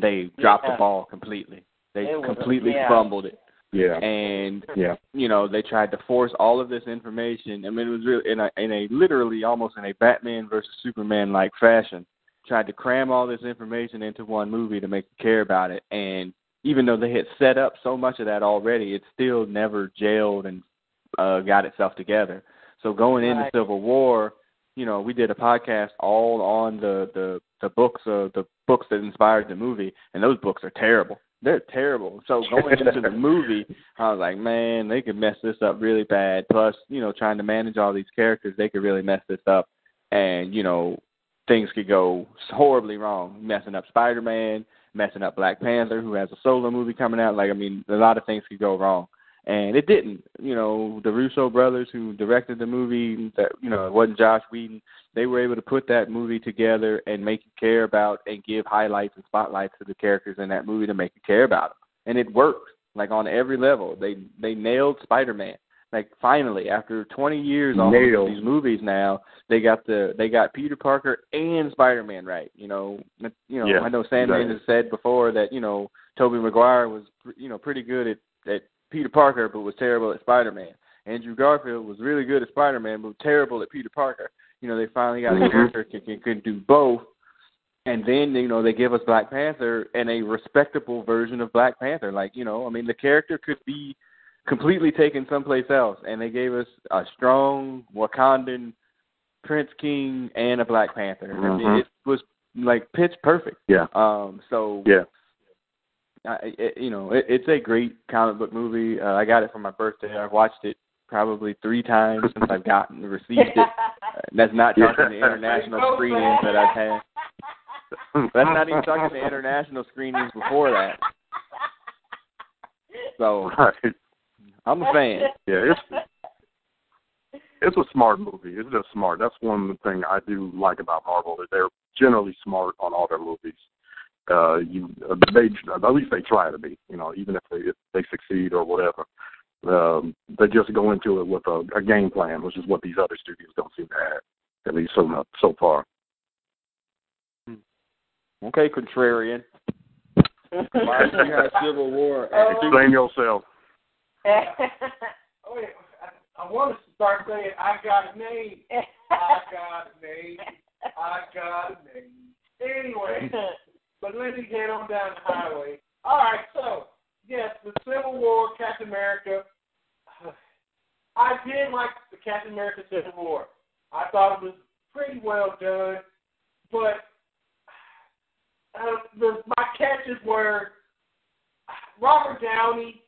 they dropped Yeah. the ball completely. They completely yeah. fumbled it, Yeah. and Yeah. you know they tried to force all of this information. I mean, it was really in a in a literally almost in a Batman versus Superman like fashion. Tried to cram all this information into one movie to make you care about it, and even though they had set up so much of that already, it still never jailed and uh, got itself together. So going into Right. Civil War, you know, we did a podcast all on the the the books of the books that inspired the movie, and those books are terrible. They're terrible. So going into the movie, I was like, man, they could mess this up really bad. Plus, you know, trying to manage all these characters, they could really mess this up, and you know, things could go horribly wrong. Messing up Spider-Man, messing up Black Panther, who has a solo movie coming out. Like, I mean, a lot of things could go wrong and it didn't. You know, the Russo brothers who directed the movie, that you know, it wasn't Joss Whedon. They were able to put that movie together and make you care about and give highlights and spotlights to the characters in that movie to make you care about them, and it worked. Like on every level, they they nailed Spider-Man. Like finally, after 20 years on these movies now, they got the they got Peter Parker and Spider-Man right. You know, you know, Yeah, I know Sandman exactly. has said before that you know Tobey Maguire was you know pretty good at at Peter Parker, but was terrible at Spider Man. Andrew Garfield was really good at Spider Man, but terrible at Peter Parker. You know, they finally got a character who can, can do both. And then you know they give us Black Panther and a respectable version of Black Panther. Like you know, I mean, the character could be completely taken someplace else, and they gave us a strong Wakandan Prince King and a Black Panther. I mean, Mhm. it was like pitch perfect. Yeah. Um. So Yeah. I, it, you know, it, it's a great comic book movie. Uh, I got it for my birthday. I've watched it probably three times since I've gotten received it. Uh, that's not talking the international screenings that I've had. That's not even talking the international screenings before that. So Right. I'm a fan. Yeah, it's it's a smart movie. It's just smart. That's one thing I do like about Marvel that they're generally smart on all their movies. Uh, you uh, they at least they try to be. You know, even if they if they succeed or whatever, um, they just go into it with a, a game plan, which is what these other studios don't seem to have, at least so much, so far. Okay, contrarian. Why do you have Civil War? Oh. And Explain yourself. Oh, yeah. I, I want to start saying, I got a name. I got a name. I got a name. Anyway, but let me get on down the highway. All right, so, yes, the Civil War, Captain America. I did like the Captain America Civil War. I thought it was pretty well done, but uh, the, my catches were Robert Downey.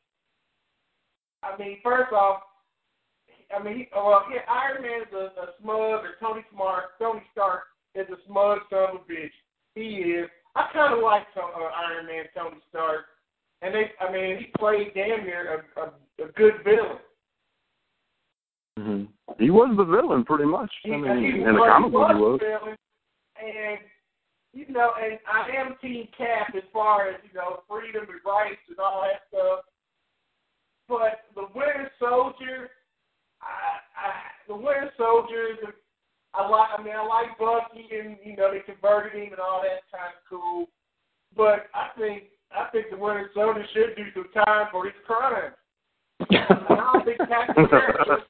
I mean, first off, I mean, he, well, yeah, Iron Man is a, a smug, or Tony Smart, Tony Stark is a smug son of a bitch. He is. I kind of like uh, Iron Man, Tony Stark, and they, I mean, he played damn near a, a, a good villain. Mm-hmm. He was the villain, pretty much. He, I mean, he in the comic book, he was villain, and you know, and I am Team Cap as far as you know, freedom and rights and all that stuff. But the Winter Soldier, I, I, the Winter Soldier, I like. I mean, I like Bucky, and you know, they converted him and all that kind of cool. But I think I think the Winter Soldier should do some time for his crimes. I don't think Captain America.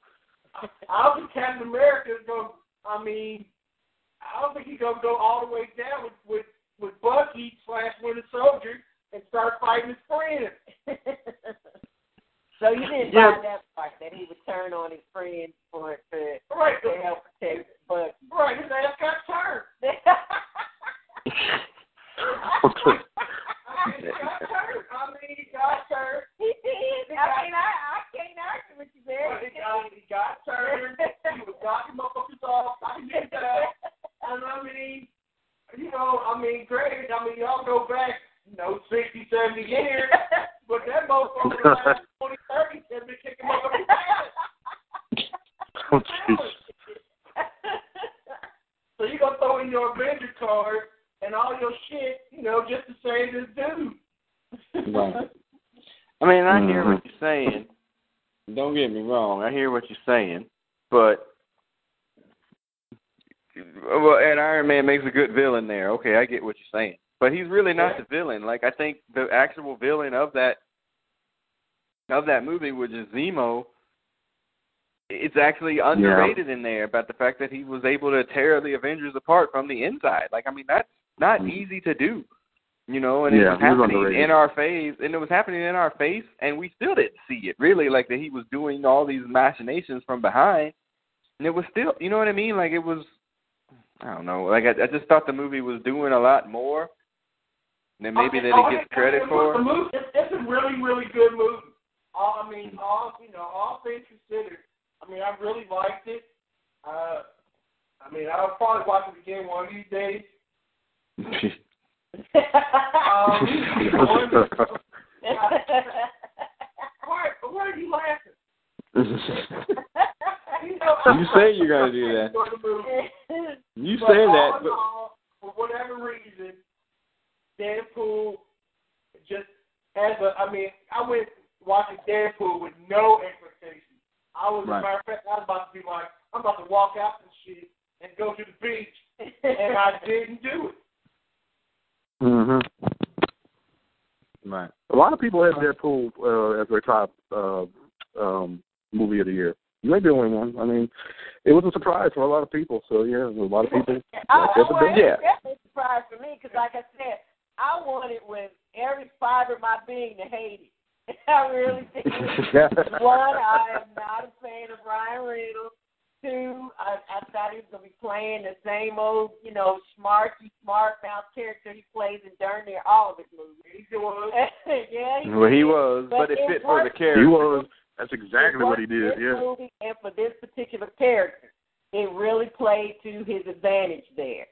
I don't think Captain America is going. To, I mean, I don't think he's gonna go all the way down with with, with Bucky slash Winter Soldier and start fighting his friend. so you didn't Yeah. buy that part that he would turn on his friends for to, Right. to help protect Bucky. Right, his ass got turned. Turned. I mean, got turned. he did. I mean, I, I can't argue with you there. He got, turned. He was knocking motherfuckers off. I get that. I mean, you know, I mean, granted, I mean, y'all go back, you know, 60, 70 years, but that motherfucker the last 20, 30 has been kicking motherfuckers' ass. Oh. So you gonna throw in your Avenger card and all your shit, you know, just to save this dude. Right. I mean, I hear what mm-hmm. you're saying. Don't get me wrong. I hear what you're saying, but well, and Iron Man makes a good villain there. Okay, I get what you're saying, but he's really not the villain. Like I think the actual villain of that of that movie, which is Zemo, it's actually underrated in there about the fact that he was able to tear the Avengers apart from the inside. Like I mean, that's not Mhm. easy to do. You know, and it Yeah, was was happening underrated. in our face, and it was happening in our face, and we still didn't see it really, like that he was doing all these machinations from behind, and it was still, you know what I mean? Like it was, I don't know, like I, I just thought the movie was doing a lot more than maybe that Oh, it gets yeah, credit the for. movie, it's, it's a really, really good movie. All, I mean, all you know, all things considered, I mean, I really liked it. Uh, I mean, I'll probably watch it again one of these days. Um, why, why are you laughing? You, know, You say you're gonna do that. Enjoy the movie. You But say that, but all, for whatever reason, Deadpool just as a. I mean, I went watching Deadpool with no expectations. I was, Right. as a matter of fact, I was about to be like, I'm about to walk out this shit and go to the beach, and I didn't do it. Hmm right. A lot of people have Deadpool uh, as their top uh, um, movie of the year. You ain't the only one. I mean, it was a surprise for a lot of people. So yeah, a lot of people. I, like I, that, but Yeah. definitely a surprise for me because, like I said, I wanted with every fiber of my being to hate it. I really think. One, I am not a fan of Ryan Reynolds. Two, I, I thought he was gonna be playing the same old, you know, smarty, smart mouth character he plays in darn near all of his movies. He was. yeah, he Well, he did. was, but, But it it fit for the character. he was. That's exactly what he did. this Yeah. movie and for this particular character, it really played to his advantage there.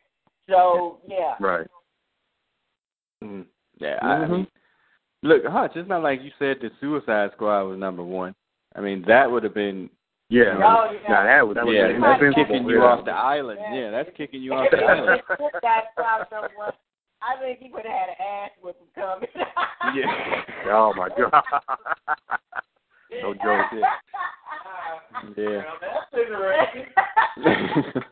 So yeah, Right. Mm, yeah, I, I mean, look, Hutch. It's not like you said the Suicide Squad was number one. I mean, that would have been Yeah. Oh, yeah. Now that was that was yeah, that's that's kicking you yeah. off the island. Yeah. Yeah, that's kicking you off the island. this someone, I think he would have had an ass whipping coming. Yeah. Oh my god. No joke. Yeah. Yeah. Now, that's interesting.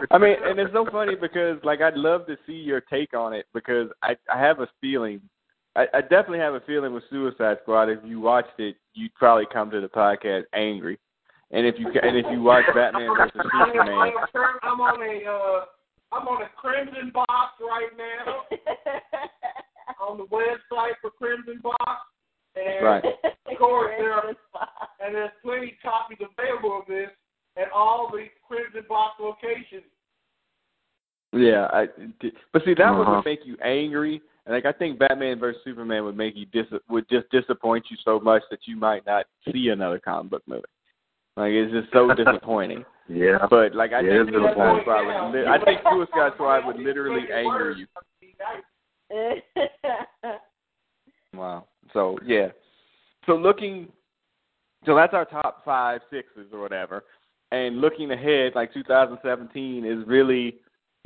I mean, and it's so funny because like I'd love to see your take on it because I I have a feeling I, I definitely have a feeling with Suicide Squad. If you watched it, you'd probably come to the podcast angry, and if you and if you watch Batman versus I'm, Superman, on- I'm on a uh, I'm on a Crimson Box right now on the website for Crimson Box. And Right. Of course, there are, and there's plenty copies available of this at all the Crimson Box locations. Yeah, I, but see that Uh-huh. would make you angry. And like I think Batman versus Superman would make you dis would just disappoint you so much that you might not see another comic book movie. Like it's just so disappointing. Yeah. But like I Yeah, think it's Suicide disappointing. Squad would li- I think Suicide Squad would literally anger you. Wow. So yeah. So looking so that's our top five sixes or whatever. And looking ahead, like 2017 is really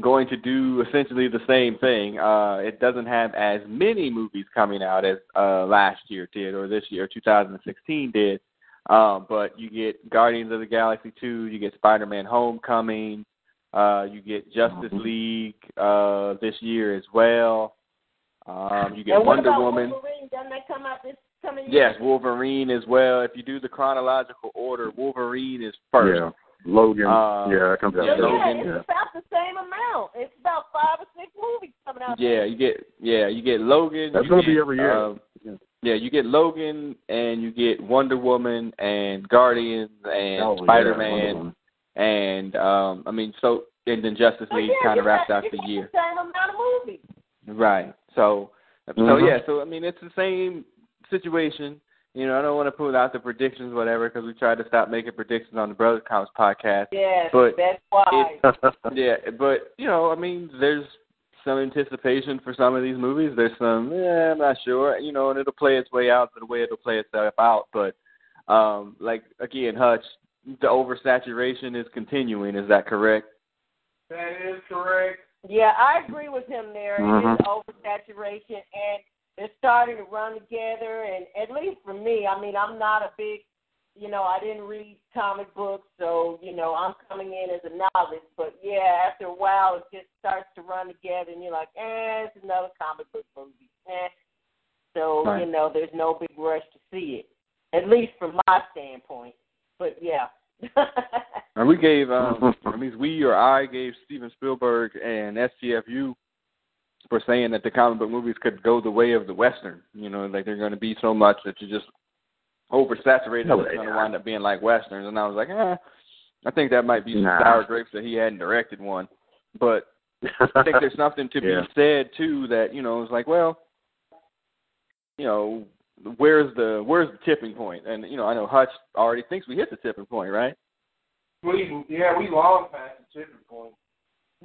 going to do essentially the same thing. Uh, it doesn't have as many movies coming out as uh, last year did or this year, 2016 did. Um, but you get Guardians of the Galaxy 2, you get Spider-Man Homecoming, uh, you get Justice Mhm. League uh, this year as well. Um, you get and what Wonder about Woman. Wolverine? Doesn't that come out this coming year? Yes, Wolverine as well. If you do the chronological order, Wolverine is first. Yeah. Logan. Uh, yeah, it comes out. Yeah, Yeah, Logan. it's Yeah. about the same amount. It's about five or six movies coming out. Yeah, you get yeah, you get Logan. That's gonna get, be every year. um, Yeah. yeah, you get Logan and you get Wonder Woman and Guardians and Oh, Spider Man Woman. and um I mean so and then Justice Oh, League yeah, kind of you wraps got- out the year. The same amount of movies. Right. So so Mhm. yeah, so I mean it's the same situation. You know, I don't want to put out the predictions, whatever, because we tried to stop making predictions on the Brothers Comics podcast. Yes, But that's why. yeah, but you know, I mean, there's some anticipation for some of these movies. There's some, eh, I'm not sure, you know, and it'll play its way out to the way it'll play itself out. But um, like again, Hutch, the oversaturation is continuing. Is that correct? That is correct. Yeah, I agree with him there. It Mhm. is oversaturation, and they're starting to run together. And at least for me, I mean, I'm not a big, you know, I didn't read comic books, so you know, I'm coming in as a novice. But yeah, after a while, it just starts to run together, and you're like, eh, it's another comic book movie. Eh. So Right. you know, there's no big rush to see it, at least from my standpoint. But yeah. And we gave, um, at least we or I gave Steven Spielberg and STFU for saying that the comic book movies could go the way of the western. You know, like they're going to be so much that you just oversaturated. No, it's they going to wind up being like westerns. And I was like, eh, I think that might be some Nah. sour grapes that he hadn't directed one. But I think there's something to Yeah. be said too that you know it's like, well, you know, where's the where's the tipping point? And you know, I know Hutch already thinks we hit the tipping point, right? We yeah, we long past the tipping point.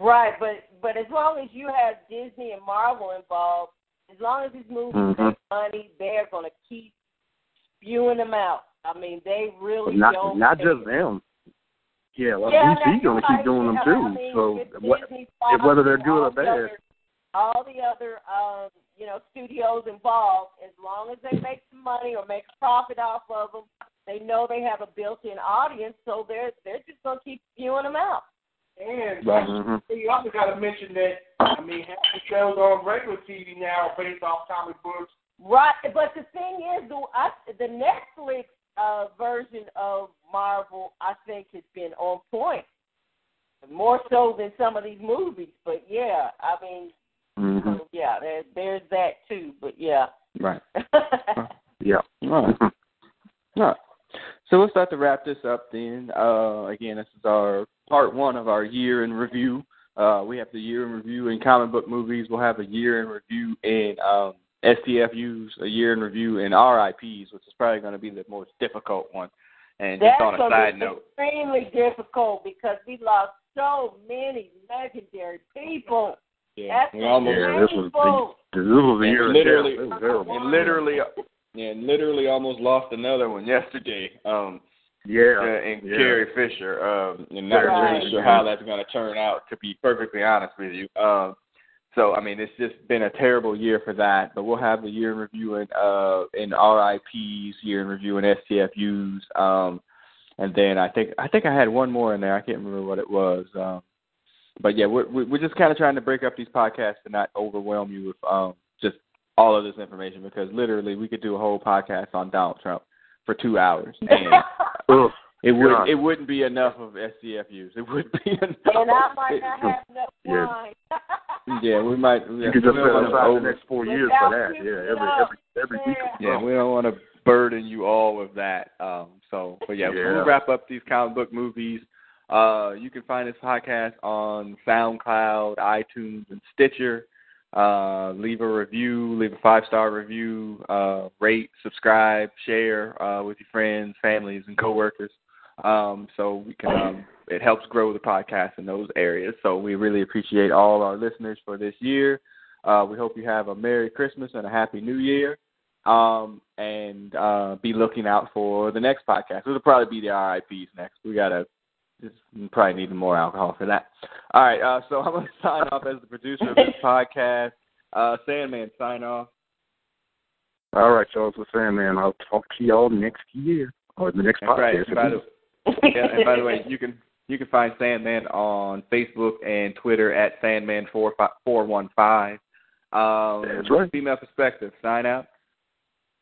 Right, but but as long as you have Disney and Marvel involved, as long as these movies Mhm. make money, they're gonna keep spewing them out. I mean, they really not don't. not just them. Yeah, well, Yeah, DC gonna keep doing them too. I mean, so what, Disney, if- whether they're good or bad. other- all the other um, you know studios involved, as long as they make some money or make a profit off of them, they know they have a built-in audience, so they're they're just gonna keep spewing them out. And Mhm. you also got to mention that I mean, half the shows on regular TV now are based off comic books. Right, but the thing is, the I, the Netflix uh, version of Marvel, I think, has been on point, more so than some of these movies. But yeah, I mean, Mhm. so, yeah, there's there's that too. But yeah, Right. Yeah. All right. All right. So let's start to wrap this up then. Uh, again, this is our part one of our year in review. Uh, we have the year in review in comic book movies. We'll have a year in review in um, STFUs, a year in review in RIPs, which is probably going to be the most difficult one. And just that's on a side be note, extremely difficult because we lost so many legendary people. yeah, That's we Yeah, this was painful. This was a year literally- death. It was terrible. literally, yeah, and literally almost lost another one yesterday. Um, Yeah. and yeah. Carrie Fisher. Um, and not Right. really sure how that's going to turn out. To be perfectly honest with you, um, so I mean, it's just been a terrible year for that. But we'll have the year in review and uh, in RIPS, year in review in STFUs, um, and then I think I think I had one more in there. I can't remember what it was. Um, but yeah, we're we're just kind of trying to break up these podcasts to not overwhelm you with um, all of this information because literally we could do a whole podcast on Donald Trump for two hours and it would God. it wouldn't be enough of STFUs. It would be enough. and I might not have enough Yeah. wine. Yeah, we might. Yeah, you can just we set don't aside wanna the next four years for that. Yeah, it every every every week. Yeah, we don't want to burden you all with that. Um, so, but yeah, Yeah. we'll wrap up these comic book movies. Uh, you can find this podcast on SoundCloud, iTunes, and Stitcher. Uh, leave a review, leave a five star review, uh, rate, subscribe, share uh, with your friends, families, and coworkers. Um, so we can um, it helps grow the podcast in those areas. So we really appreciate all our listeners for this year. Uh, we hope you have a Merry Christmas and a Happy New Year. Um, and uh, be looking out for the next podcast. It'll probably be the RIPs next. We gotta just probably need more alcohol for that. All right, uh, so I'm gonna sign off as the producer of this podcast. Uh, Sandman, sign off. All right, y'all. So saying, man, I'll talk to y'all next year or the next That's right. podcast. And by the, yeah, and by the way, you can you can find Sandman on Facebook and Twitter at Sandman four four one five. Um, That's right. Female perspective. Sign out.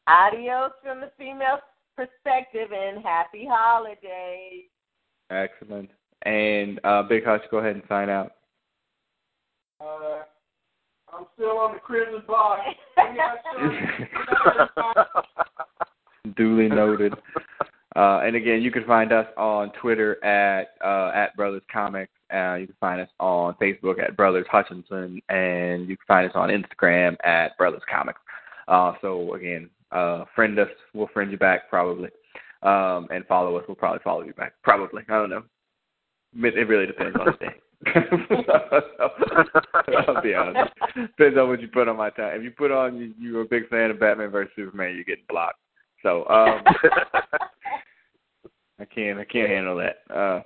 Adios from the female perspective and happy holidays. Excellent. And uh, Big Hutch, go ahead and sign out. Uh, I'm still on the crimson box. Duly noted. Uh, and again, you can find us on Twitter at uh, at Brothers Comics. Uh, you can find us on Facebook at Brothers Hutchinson, and you can find us on Instagram at Brothers Comics. Uh, so again, uh, friend us. We'll friend you back probably, um, and follow us. We'll probably follow you back. Probably. I don't know. It it really depends on the day. I'll be honest. Depends on what you put on my time. If you put on you, you're a big fan of Batman versus Superman, you're getting blocked. So um, I can't I can't handle that. Uh,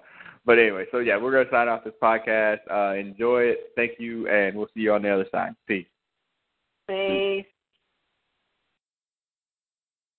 but anyway, so yeah, we're gonna sign off this podcast. Uh, enjoy it. Thank you, and we'll see you on the other side. Peace. Peace.